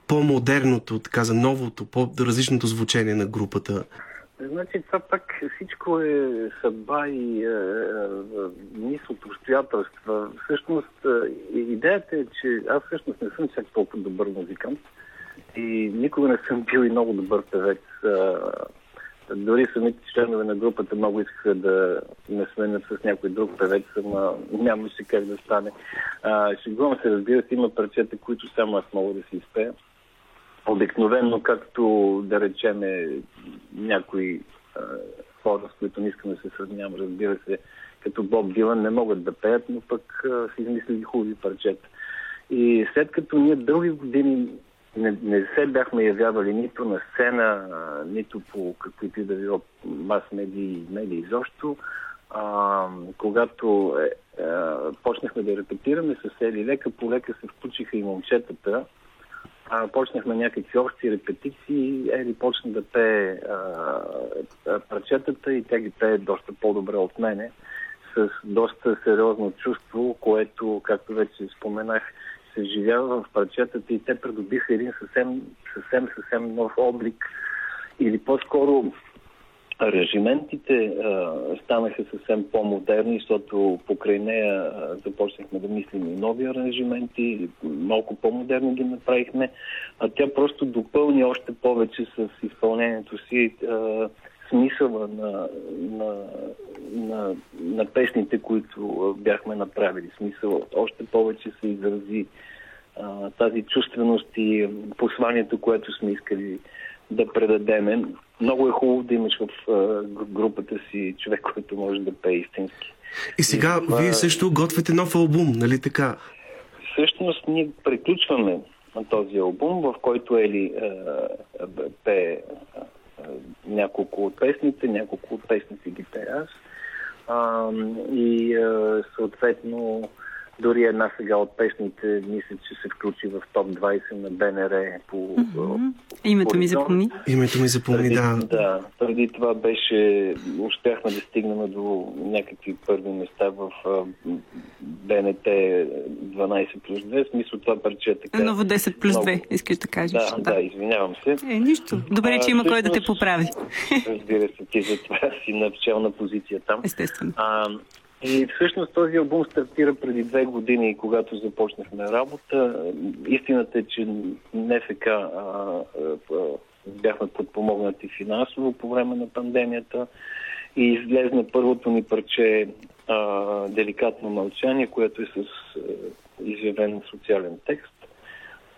по-модерното, така за новото, по-различното звучение на групата? Значи това пак всичко е съдба и е, е, низ от обстоятелства. Всъщност е, идеята е, че аз всъщност не съм чак толкова добър музикант и никога не съм бил и много добър певец. Дори самите членове на групата много искаха да ме сменят с някой друг певец, ама нямаше как да стане. шегувам се, разбира се, има парчета, които само аз мога да си изпея. Обикновено, както да речеме някои а, хора, с които не искам да се сравнявам, разбира се, като Боб Дилан, не могат да пеят, но пък а, си измислили хубави парчета. И след като ние дълги години не, не се бяхме явявали нито на сцена, нито по каквито и да било мас-медии медии изобщо. А, когато е, е, почнахме да репетираме с Ели, лека по лека се включиха и момчетата. А, почнахме някакви общи репетиции. Ели почна да пее парчетата и тя ги пее доста по-добре от мене с доста сериозно чувство, което, както вече споменах, се изживява в парчетата и те придобиха един съвсем, съвсем, съвсем нов облик. Или по-скоро аранжиментите а, станаха съвсем по-модерни, защото покрай нея а, започнахме да мислим и нови аранжименти, малко по-модерни ги направихме, а тя просто допълни още повече с изпълнението си а, смисъла на, на, на, на песните, които бяхме направили. Смисъл още повече се изрази а, тази чувственост и посланието, което сме искали да предадеме. Много е хубаво да имаш в а, групата си човек, който може да пее истински. И сега и това... вие също готвите нов албум, нали така? Всъщност ние приключваме на този албум, в който Ели пее няколко от песните, няколко от песните ги аз. И а, съответно дори една сега от песните мисля, че се включи в топ 20 на БНР по... Mm-hmm. Името ми запомни. Името ми запомни, да. Да, преди това беше... Успяхме да стигнем до някакви първи места в БНТ 12 плюс 2. В смисъл това парче е така... Ново 10 плюс 2, искаш да кажеш. Да, да, да, извинявам се. Е, нищо. Добре, а, че има кой да те поправи. Разбира се, ти за това си на пчелна позиция там. Естествено. А, и всъщност този албум стартира преди две години, когато започнахме работа. Истината е, че а, а, бяхме подпомогнати финансово по време на пандемията и излезна първото ни парче а, Деликатно мълчание, което е с а, изявен социален текст.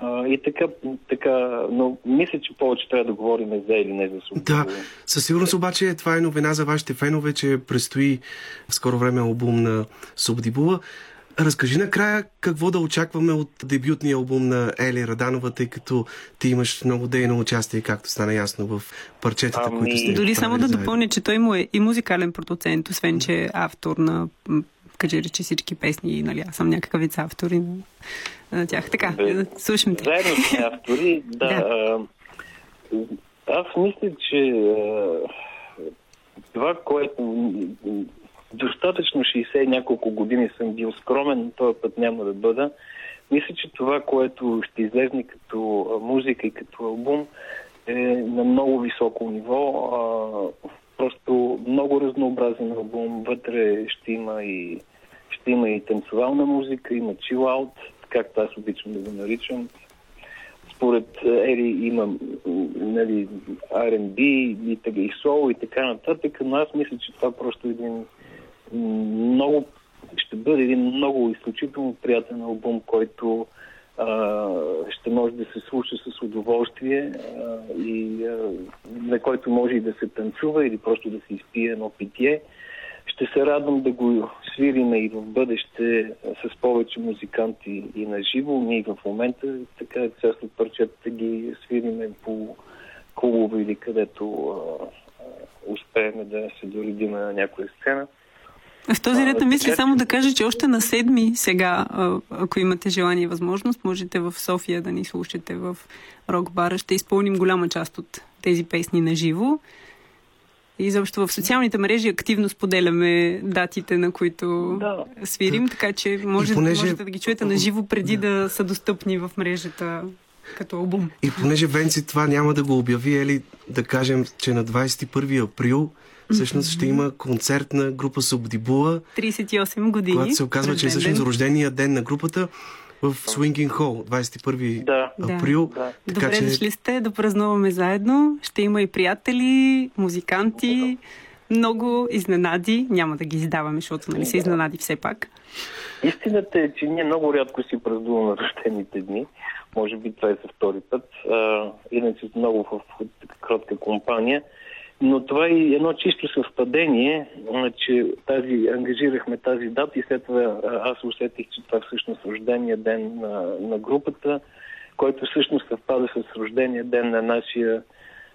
А, и така, така, но мисля, че повече трябва да говорим за или не за Субдибула. Да, със сигурност обаче това е новина за вашите фенове, че предстои в скоро време албум на Субдибула. Разкажи накрая какво да очакваме от дебютния албум на Ели Раданова, тъй като ти имаш много дейно участие, както стана ясно в парчетата, ами... които сте Дори само да допълня, че той му е и музикален продуцент, освен че е автор на кажи речи всички песни, нали, аз съм някакъв вид автор и на тях. Така, Бе, слушам те. Заедно с автори, да. да. Аз мисля, че това, което достатъчно 60 няколко години съм бил скромен, но този път няма да бъда. Мисля, че това, което ще излезне като музика и като албум е на много високо ниво. просто много разнообразен албум. Вътре ще има и ще има и танцовална музика, има чилаут, както аз обичам да го наричам. Според Ери има нали, R&B и, и соло и така нататък, но аз мисля, че това просто е един много ще бъде един много изключително приятен албум, който а, ще може да се слуша с удоволствие а, и а, на който може и да се танцува или просто да се изпие едно питие. Ще се радвам да го свириме и в бъдеще с повече музиканти и на живо. Ние в момента така част от парчетата ги свириме по клубове или където а, успеем да се доредим на някоя сцена. В този ред на мисли само да кажа, че още на седми сега, ако имате желание и възможност, можете в София да ни слушате в рок бара. Ще изпълним голяма част от тези песни на живо. И заобщо в социалните мрежи активно споделяме датите, на които да. свирим, така че може, понеже... можете да ги чуете на живо преди да. да са достъпни в мрежата като албум. И понеже Венци това няма да го обяви, ели да кажем, че на 21 април всъщност ще има концерт на група Субдибула. 38 години. Когато се оказва, че е всъщност рождения ден на групата. В Swinging Hall 21 Да. април. Да. Така Добре че дошли сте да празнуваме заедно. Ще има и приятели, музиканти, много изненади. Няма да ги издаваме, защото нали се изненади все пак. Истината е, че ние много рядко си празнуваме рождените дни. Може би това е за втори път. А, иначе много в кратка компания. Но това е едно чисто съвпадение, че тази, ангажирахме тази дата и след това аз усетих, че това всъщност рождения ден на, на групата, който всъщност съвпада с рождения ден на нашия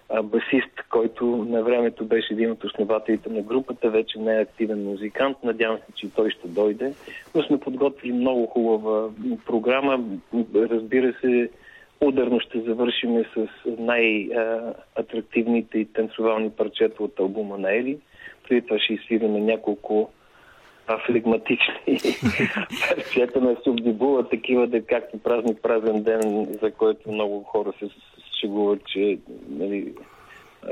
а, басист, който на времето беше един от основателите на групата, вече не е активен музикант. Надявам се, че той ще дойде. Но сме подготвили много хубава програма. Разбира се, ударно ще завършим с най-атрактивните и танцовални парчета от албума на Ели. Преди това ще изсвираме няколко флегматични парчета на Субдибула, такива да както празник празен ден, за който много хора се шегуват, че нали,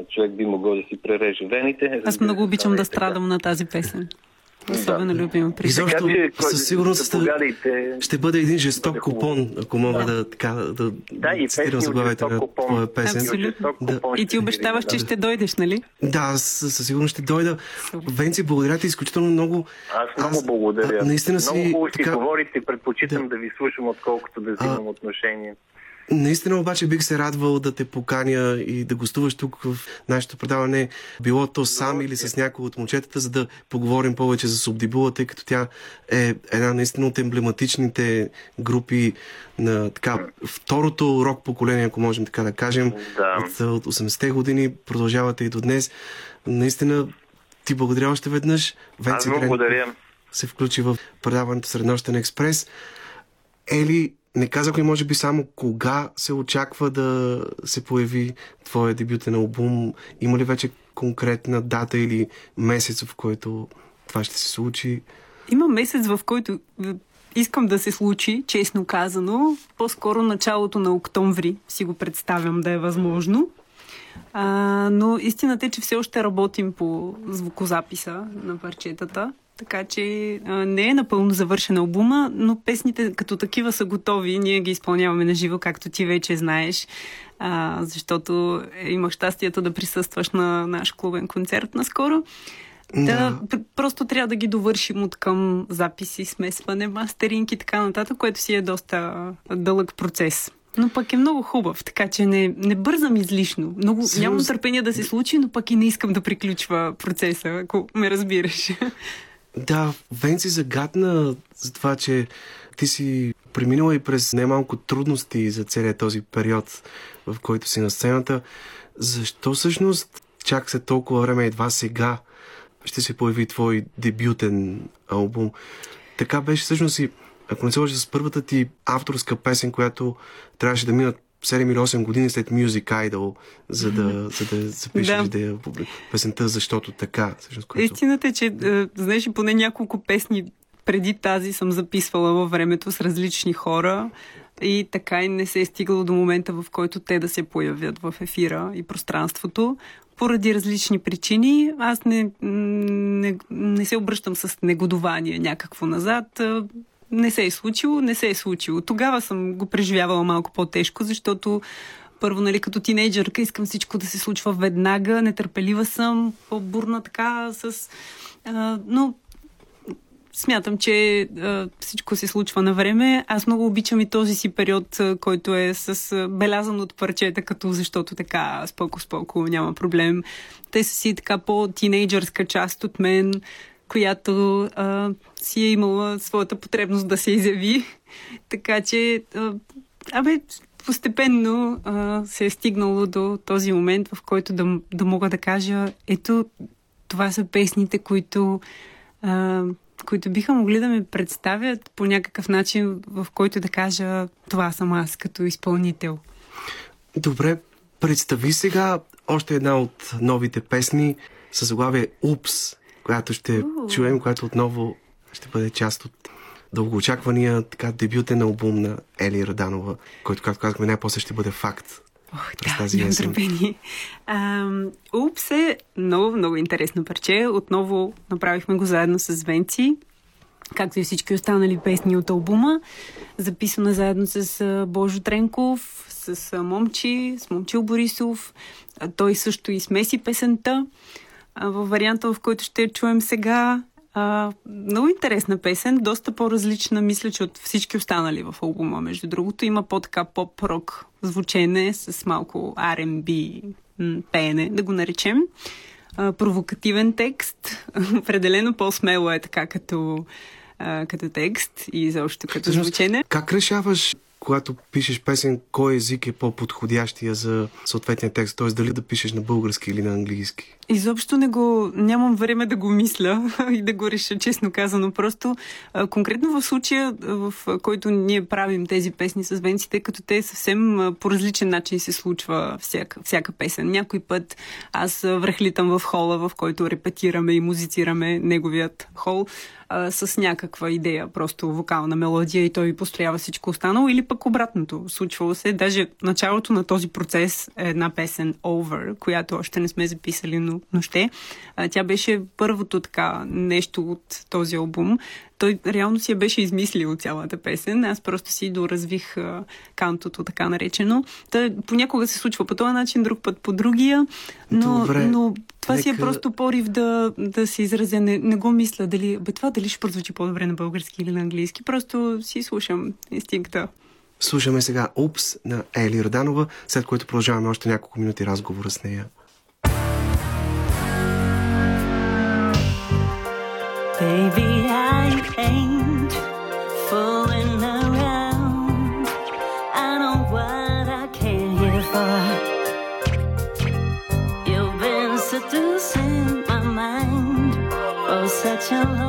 човек би могъл да си пререже вените. Аз много обичам да страдам на тази песен. Особено любима при Изобщо, че, със сигурност заповядайте. ще бъде един жесток купон, ако мога да, така, да, Да, и цитирам заглавието на твоя песен. Абсолютно. Да. И ти обещаваш, че да. ще дойдеш, нали? Да, аз със сигурност ще дойда. Венци, благодаря ти изключително много. Аз много благодаря. а, наистина си много хубаво си така- говорите, предпочитам Да. да. ви слушам, отколкото да взимам отношение. Наистина обаче бих се радвал да те поканя и да гостуваш тук в нашето предаване, било то сам или с някой от момчетата, за да поговорим повече за Субдибула, тъй като тя е една наистина от емблематичните групи на така, второто рок поколение, ако можем така да кажем, Да. от, от 80-те години, продължавате и до днес. Наистина ти благодаря още веднъж. Аз Венци Дрен благодаря. се включи в предаването Среднощен експрес. Ели, не казах ли може би само кога се очаква да се появи твоя дебютен албум? Има ли вече конкретна дата или месец, в който това ще се случи? Има месец, в който е, искам да се случи, честно казано. По-скоро началото на октомври си го представям да е възможно. А, но истината е, че все още работим по звукозаписа на парчетата. Така че а, не е напълно завършен албума, но песните като такива са готови. Ние ги изпълняваме на живо, както ти вече знаеш. А, защото е, имах щастието да присъстваш на наш клубен концерт наскоро. Да, Да. пр- просто трябва да ги довършим от към записи, смесване, мастеринг и така нататък, което си е доста дълъг процес. Но пък е много хубав, така че не, не бързам излишно. Много, Сигурно нямам търпение да се случи, но пък и не искам да приключва процеса, ако ме разбираш. Да, Венци загадна за това, че ти си преминала и през немалко трудности за целият този период, в който си на сцената. Защо всъщност чак след толкова време едва сега ще се появи твой дебютен албум? Така беше всъщност и, ако не се лъжа, с първата ти авторска песен, която трябваше да минат 7 или 8 години след Music Idol, за да, за да запишеш Да. да. я песента, защото така. Всъщност, което... Истината е, че, е, знаеш, поне няколко песни преди тази съм записвала във времето с различни хора и така и не се е стигало до момента, в който те да се появят в ефира и пространството. Поради различни причини аз не, не, не се обръщам с негодование някакво назад. Не се е случило, не се е случило. Тогава съм го преживявала малко по-тежко, защото първо, нали, като тинейджърка искам всичко да се случва веднага, нетърпелива съм, по-бурна така, с... А, но смятам, че а, всичко се случва на време. Аз много обичам и този си период, а, който е с а, белязан от парчета, като защото така споко-споко няма проблем. Те са си така по-тинейджърска част от мен, която а, си е имала своята потребност да се изяви. Така че, а, абе, постепенно а, се е стигнало до този момент, в който да, да мога да кажа, ето, това са песните, които, а, които биха могли да ме представят по някакъв начин, в който да кажа, това съм аз като изпълнител. Добре, представи сега още една от новите песни с заглавие Упс, която ще Уу. чуем, която отново ще бъде част от дългоочаквания така дебютен албум на Ели Раданова, който, както казахме, най-после ще бъде факт. Ох, През да, тази есен. Упс е много, много интересно парче. Отново направихме го заедно с Венци. както и всички останали песни от албума. Записана заедно с Божо Тренков, с Момчи, с Момчил Борисов. Той също и смеси песента във варианта, в който ще чуем сега. А, много интересна песен, доста по-различна, мисля, че от всички останали в албума. Между другото, има по-така поп-рок звучене с малко R&B пеене, да го наречем. А, провокативен текст. Определено по-смело е така като, а, като текст и защо като звучене. Как решаваш когато пишеш песен, кой език е по-подходящия за съответния текст? Т.е. дали да пишеш на български или на английски? Изобщо не го, нямам време да го мисля и да го реша, честно казано. Просто конкретно в случая, в който ние правим тези песни с венците, като те съвсем по различен начин се случва всяка, всяка песен. Някой път аз връхлитам в хола, в който репетираме и музицираме неговият хол а, с някаква идея, просто вокална мелодия и той построява всичко останало. Или пък обратното. Случвало се. Даже началото на този процес е една песен Over, която още не сме записали, но, но ще. А, тя беше първото така нещо от този албум той реално си я беше измислил цялата песен. Аз просто си доразвих а, кантото, така наречено. Та, понякога се случва по този начин, друг път по другия, но, Добре. но това Нека... си е просто порив да, да се изразя. Не, не го мисля дали, бе, това дали ще прозвучи по-добре на български или на английски. Просто си слушам инстинкта. Слушаме сега Упс на Ели Раданова, след което продължаваме още няколко минути разговора с нея. Baby 前。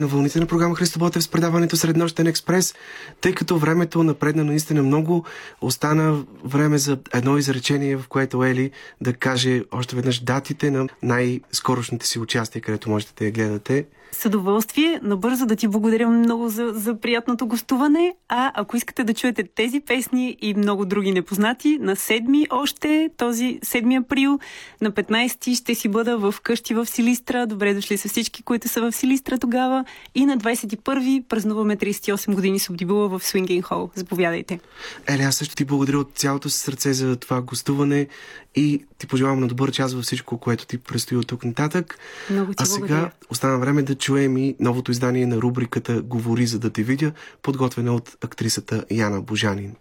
На вълните на програма Христо Ботев с предаването Среднощен експрес, тъй като времето напредна наистина много, остана време за едно изречение, в което Ели да каже още веднъж датите на най-скорошните си участия, където можете да я гледате. С удоволствие, набързо да ти благодаря много за, за приятното гостуване. А ако искате да чуете тези песни и много други непознати, на 7 още, този 7 април, на 15 ще си бъда в къщи в Силистра. Добре дошли са всички, които са в Силистра тогава. И на 21 празнуваме 38 години с Обдибула в Свингин Хол. Заповядайте. Еле, аз също ти благодаря от цялото си сърце за това гостуване и ти пожелавам на добър час във всичко, което ти предстои от тук нататък. Много ти а сега благодаря. остана време да чуем и новото издание на рубриката Говори за да те видя, подготвена от актрисата Яна Божанин.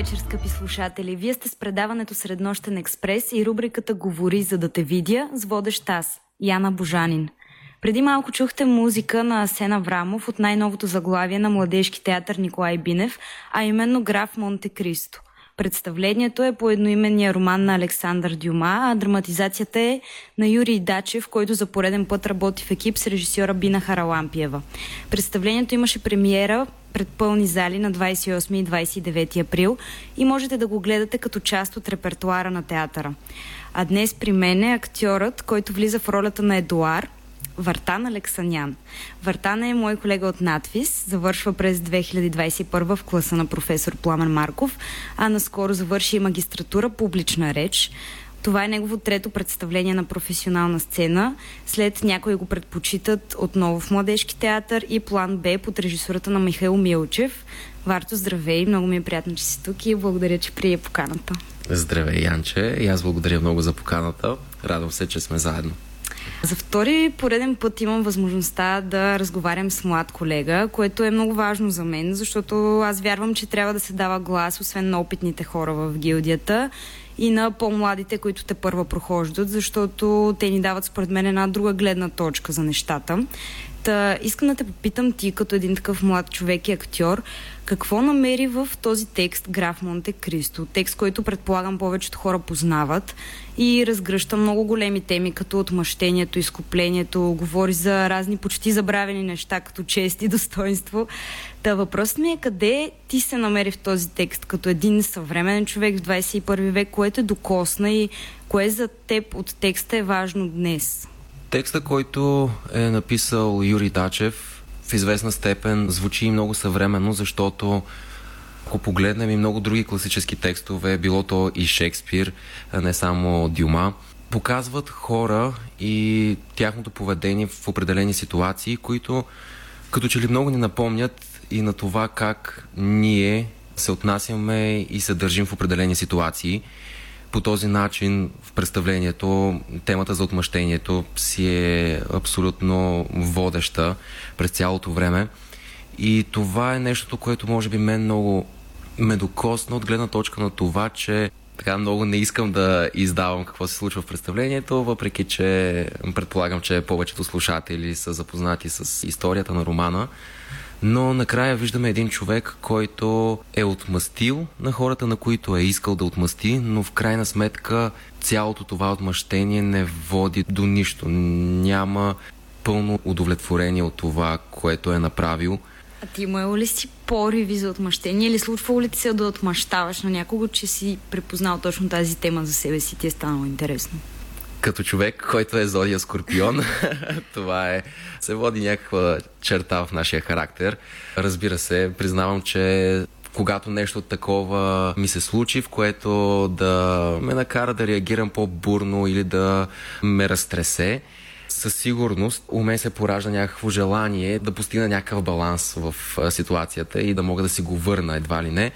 Вечер, скъпи слушатели. Вие сте с предаването Среднощен експрес и рубриката Говори за да те видя с водещ аз, Яна Божанин. Преди малко чухте музика на Асена Врамов от най-новото заглавие на Младежки театър Николай Бинев, а именно Граф Монте Кристо. Представлението е по едноименния роман на Александър Дюма, а драматизацията е на Юрий Дачев, който за пореден път работи в екип с режисьора Бина Харалампиева. Представлението имаше премиера пред пълни зали на 28 и 29 април и можете да го гледате като част от репертуара на театъра. А днес при мен е актьорът, който влиза в ролята на Едуар, Вартан Алексанян. Вартан е мой колега от надвис, завършва през 2021 в класа на професор Пламен Марков, а наскоро завърши и магистратура публична реч. Това е негово трето представление на професионална сцена. След някои го предпочитат отново в Младежки театър и план Б под режисурата на Михаил Милчев. Варто, здравей! Много ми е приятно, че си тук и благодаря, че прие поканата. Здравей, Янче. И аз благодаря много за поканата. Радвам се, че сме заедно. За втори пореден път имам възможността да разговарям с млад колега, което е много важно за мен, защото аз вярвам, че трябва да се дава глас, освен на опитните хора в гилдията и на по-младите, които те първа прохождат, защото те ни дават според мен една друга гледна точка за нещата. Та, искам да те попитам ти, като един такъв млад човек и актьор, какво намери в този текст Граф Монте Кристо? Текст, който предполагам повечето хора познават и разгръща много големи теми, като отмъщението, изкуплението, говори за разни почти забравени неща, като чест и достоинство. Та въпросът ми е къде ти се намери в този текст, като един съвременен човек в 21 век, което е докосна и кое за теб от текста е важно днес? Текста, който е написал Юрий Дачев, в известна степен звучи и много съвременно, защото ако погледнем и много други класически текстове, било то и Шекспир, не само Дюма, показват хора и тяхното поведение в определени ситуации, които като че ли много ни напомнят и на това как ние се отнасяме и се държим в определени ситуации. По този начин в представлението темата за отмъщението си е абсолютно водеща през цялото време. И това е нещото, което може би мен много ме докосна от гледна точка на това, че така много не искам да издавам какво се случва в представлението, въпреки че предполагам, че повечето слушатели са запознати с историята на романа. Но накрая виждаме един човек, който е отмъстил на хората, на които е искал да отмъсти, но в крайна сметка цялото това отмъщение не води до нищо. Няма пълно удовлетворение от това, което е направил. А ти имал ли си пориви за отмъщение или случвало ли ти се да отмъщаваш на някого, че си препознал точно тази тема за себе си ти е станало интересно? Като човек, който е зодия Скорпион, това е. Се води някаква черта в нашия характер. Разбира се, признавам, че когато нещо такова ми се случи, в което да ме накара да реагирам по-бурно или да ме разтресе, със сигурност у мен се поражда някакво желание да постигна някакъв баланс в ситуацията и да мога да си го върна едва ли не.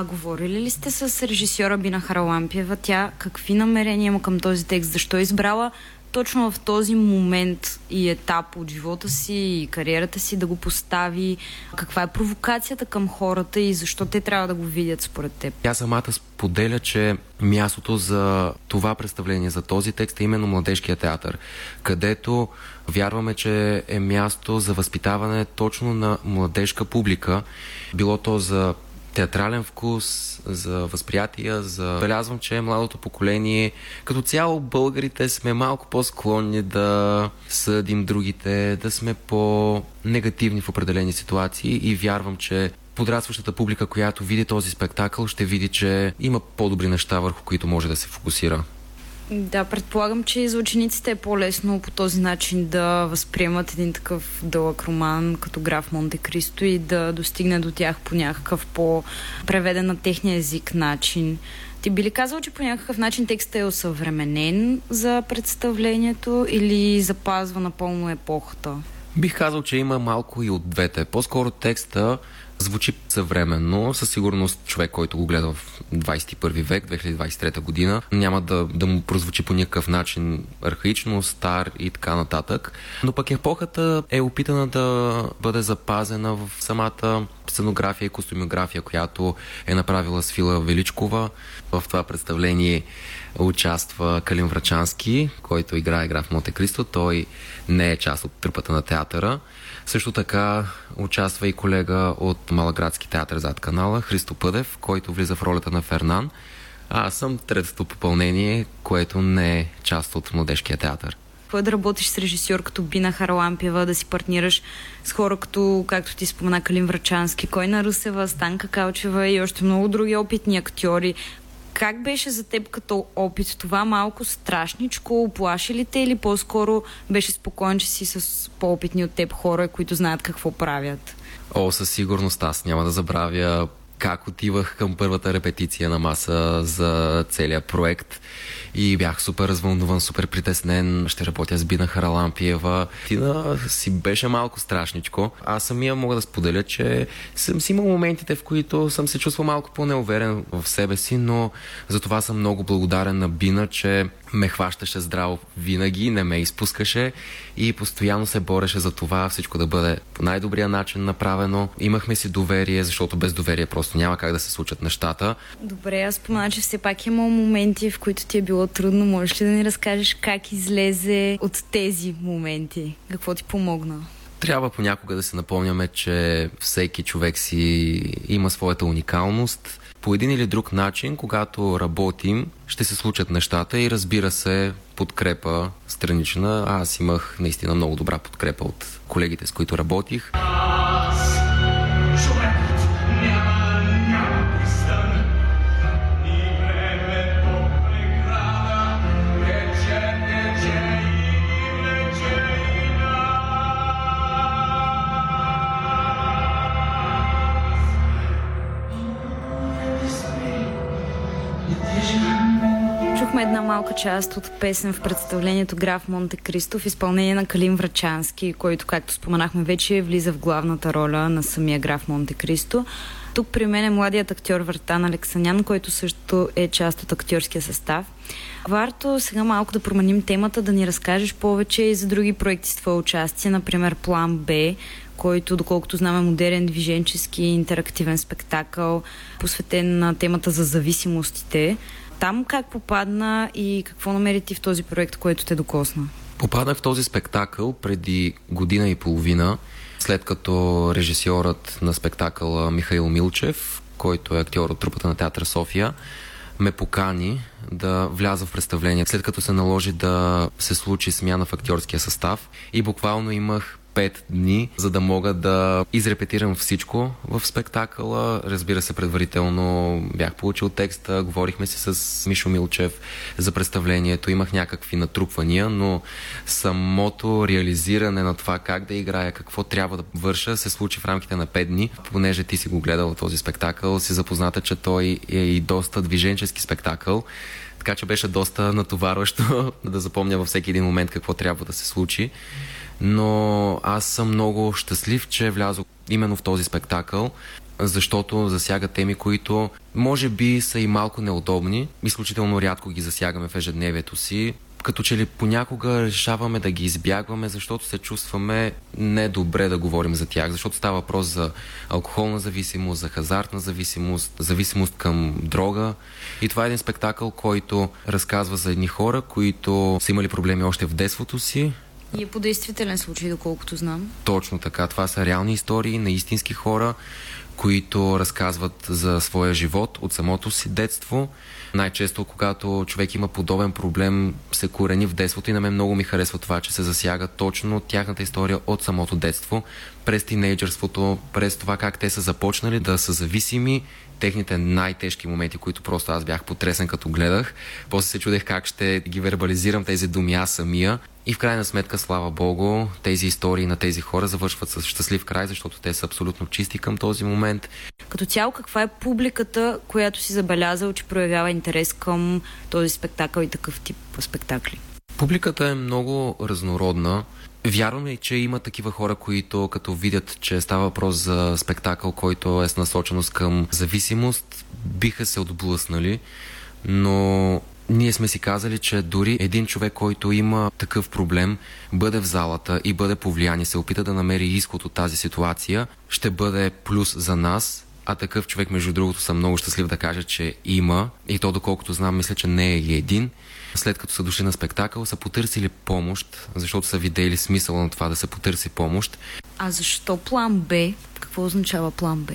А говорили ли сте с режисьора Бина Харалампиева? Тя какви намерения има към този текст? Защо е избрала точно в този момент и етап от живота си и кариерата си да го постави? Каква е провокацията към хората и защо те трябва да го видят според теб? Тя самата споделя, че мястото за това представление, за този текст е именно Младежкия театър, където вярваме, че е място за възпитаване точно на младежка публика, било то за театрален вкус, за възприятия, за... Белязвам, че младото поколение, като цяло българите сме малко по-склонни да съдим другите, да сме по-негативни в определени ситуации и вярвам, че подрастващата публика, която види този спектакъл, ще види, че има по-добри неща, върху които може да се фокусира. Да, предполагам, че и за учениците е по-лесно по този начин да възприемат един такъв дълъг роман като граф Монте Кристо и да достигне до тях по някакъв по-преведен на техния език начин. Ти би ли казал, че по някакъв начин текстът е осъвременен за представлението или запазва напълно епохата? Бих казал, че има малко и от двете. По-скоро текста звучи съвременно. Със сигурност човек, който го гледа в 21 век, 2023 година, няма да, да му прозвучи по никакъв начин архаично, стар и така нататък. Но пък епохата е опитана да бъде запазена в самата сценография и костюмиография, която е направила Свила Величкова. В това представление участва Калин Врачански, който играе граф Монте Кристо. Той не е част от трупата на театъра. Също така участва и колега от Малаградски театър зад канала, Христо Пъдев, който влиза в ролята на Фернан. А аз съм третото попълнение, което не е част от младежкия театър. Какво е да работиш с режисьор като Бина Харалампева, да си партнираш с хора като, както ти спомена, Калин Врачански, Койна Русева, Станка Калчева и още много други опитни актьори. Как беше за теб като опит това малко страшничко? Оплаши ли те или по-скоро беше спокоен, че си с по-опитни от теб хора, които знаят какво правят? О, със сигурност аз няма да забравя как отивах към първата репетиция на маса за целият проект и бях супер развълнуван, супер притеснен. Ще работя с Бина Харалампиева. Тина си беше малко страшничко. Аз самия мога да споделя, че съм си имал моментите, в които съм се чувствал малко по-неуверен в себе си, но за това съм много благодарен на Бина, че ме хващаше здраво винаги, не ме изпускаше и постоянно се бореше за това всичко да бъде по най-добрия начин направено. Имахме си доверие, защото без доверие просто няма как да се случат нещата. Добре, аз спомена, че все пак има моменти, в които ти е било трудно. Можеш ли да ни разкажеш как излезе от тези моменти? Какво ти помогна? Трябва понякога да се напомняме, че всеки човек си има своята уникалност. По един или друг начин, когато работим, ще се случат нещата и разбира се, подкрепа странична. Аз имах наистина много добра подкрепа от колегите, с които работих. Чухме една малка част от песен в представлението Граф Монте Кристо в изпълнение на Калин Врачански, който, както споменахме вече, влиза в главната роля на самия Граф Монте Кристо. Тук при мен е младият актьор Вартан Алексанян, който също е част от актьорския състав. Варто сега малко да променим темата, да ни разкажеш повече и за други проекти с твое участие, например План Б, който, доколкото знаме, модерен, движенчески, интерактивен спектакъл, посветен на темата за зависимостите. Там как попадна и какво намери ти в този проект, който те докосна? Попаднах в този спектакъл преди година и половина, след като режисьорът на спектакъла Михаил Милчев, който е актьор от трупата на театър София, ме покани да вляза в представление, след като се наложи да се случи смяна в актьорския състав и буквално имах 5 дни, за да мога да изрепетирам всичко в спектакъла. Разбира се, предварително бях получил текста, говорихме си с Мишо Милчев за представлението, имах някакви натрупвания, но самото реализиране на това как да играя, какво трябва да върша, се случи в рамките на 5 дни. Понеже ти си го гледал този спектакъл, си запозната, че той е и доста движенчески спектакъл. Така че беше доста натоварващо да запомня във всеки един момент какво трябва да се случи но аз съм много щастлив, че влязох именно в този спектакъл, защото засяга теми, които може би са и малко неудобни. Изключително рядко ги засягаме в ежедневието си, като че ли понякога решаваме да ги избягваме, защото се чувстваме недобре да говорим за тях, защото става въпрос за алкохолна зависимост, за хазартна зависимост, зависимост към дрога. И това е един спектакъл, който разказва за едни хора, които са имали проблеми още в детството си, и е по действителен случай, доколкото знам. Точно така. Това са реални истории на истински хора, които разказват за своя живот от самото си детство. Най-често, когато човек има подобен проблем, се корени в детството и на мен много ми харесва това, че се засяга точно тяхната история от самото детство, през тинейджърството, през това как те са започнали да са зависими, техните най-тежки моменти, които просто аз бях потресен като гледах. После се чудех как ще ги вербализирам тези думи аз самия и в крайна сметка, слава Богу, тези истории на тези хора завършват с щастлив край, защото те са абсолютно чисти към този момент. Като цяло, каква е публиката, която си забелязал, че проявява интерес към този спектакъл и такъв тип спектакли? Публиката е много разнородна. Вярвам ли, че има такива хора, които като видят, че става въпрос за спектакъл, който е с насоченост към зависимост, биха се отблъснали, но ние сме си казали, че дори един човек, който има такъв проблем, бъде в залата и бъде повлиян и се опита да намери изход от тази ситуация, ще бъде плюс за нас, а такъв човек, между другото, съм много щастлив да кажа, че има. И то, доколкото знам, мисля, че не е и един. След като са дошли на спектакъл, са потърсили помощ, защото са видели смисъл на това да се потърси помощ. А защо план Б? Какво означава план Б?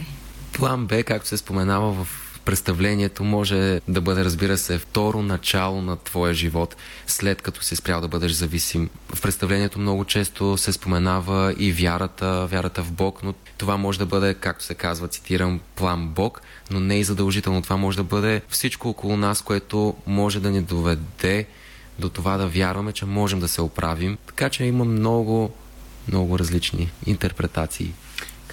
План Б, както се споменава в представлението може да бъде, разбира се, второ начало на твоя живот, след като си спрял да бъдеш зависим. В представлението много често се споменава и вярата, вярата в Бог, но това може да бъде, както се казва, цитирам, план Бог, но не и задължително. Това може да бъде всичко около нас, което може да ни доведе до това да вярваме, че можем да се оправим. Така че има много, много различни интерпретации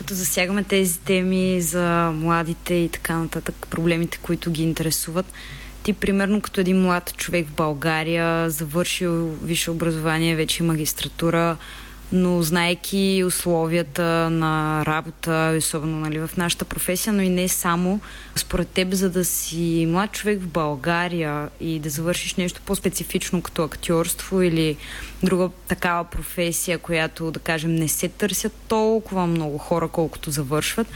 като засягаме тези теми за младите и така нататък, проблемите, които ги интересуват. Ти, примерно, като един млад човек в България, завършил висше образование, вече магистратура, но знаеки условията на работа, особено нали, в нашата професия, но и не само, според теб, за да си млад човек в България и да завършиш нещо по-специфично като актьорство или друга такава професия, която, да кажем, не се търсят толкова много хора, колкото завършват,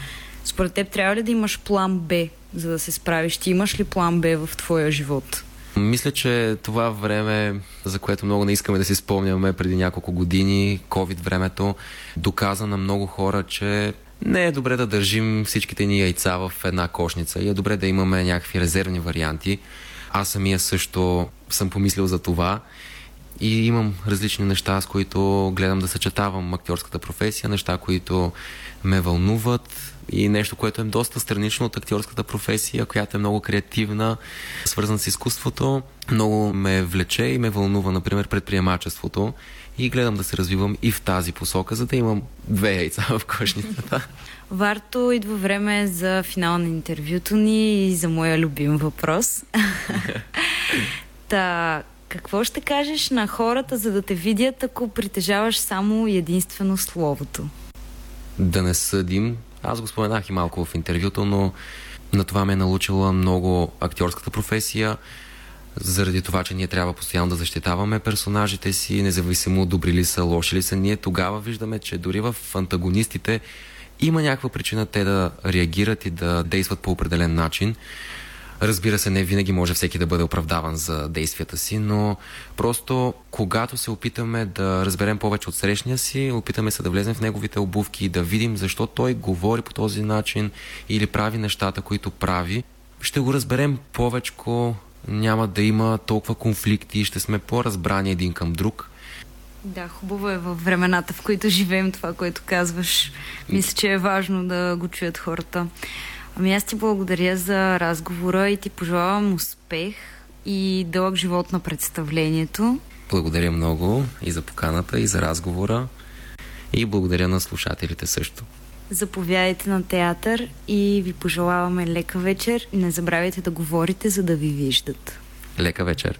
според теб трябва ли да имаш план Б, за да се справиш? Ти имаш ли план Б в твоя живот? Мисля, че това време, за което много не искаме да си спомняме преди няколко години, COVID времето, доказа на много хора, че не е добре да държим всичките ни яйца в една кошница и е добре да имаме някакви резервни варианти. Аз самия също съм помислил за това и имам различни неща, с които гледам да съчетавам актьорската професия, неща, които ме вълнуват, и нещо, което е доста странично от актьорската професия, която е много креативна, свързана с изкуството. Много ме влече и ме вълнува, например, предприемачеството и гледам да се развивам и в тази посока, за да имам две яйца в кошницата. Варто идва време за финал на интервюто ни и за моя любим въпрос. Та, какво ще кажеш на хората, за да те видят, ако притежаваш само единствено словото? Да не съдим, аз го споменах и малко в интервюто, но на това ме е научила много актьорската професия, заради това, че ние трябва постоянно да защитаваме персонажите си, независимо добри ли са, лоши ли са. Ние тогава виждаме, че дори в антагонистите има някаква причина те да реагират и да действат по определен начин. Разбира се, не винаги може всеки да бъде оправдаван за действията си, но просто когато се опитаме да разберем повече от срещния си, опитаме се да влезем в неговите обувки и да видим защо той говори по този начин или прави нещата, които прави, ще го разберем повече, няма да има толкова конфликти ще сме по-разбрани един към друг. Да, хубаво е във времената, в които живеем това, което казваш. Мисля, че е важно да го чуят хората. Ами аз ти благодаря за разговора и ти пожелавам успех и дълъг живот на представлението. Благодаря много и за поканата, и за разговора. И благодаря на слушателите също. Заповядайте на театър и ви пожелаваме лека вечер. Не забравяйте да говорите, за да ви виждат. Лека вечер.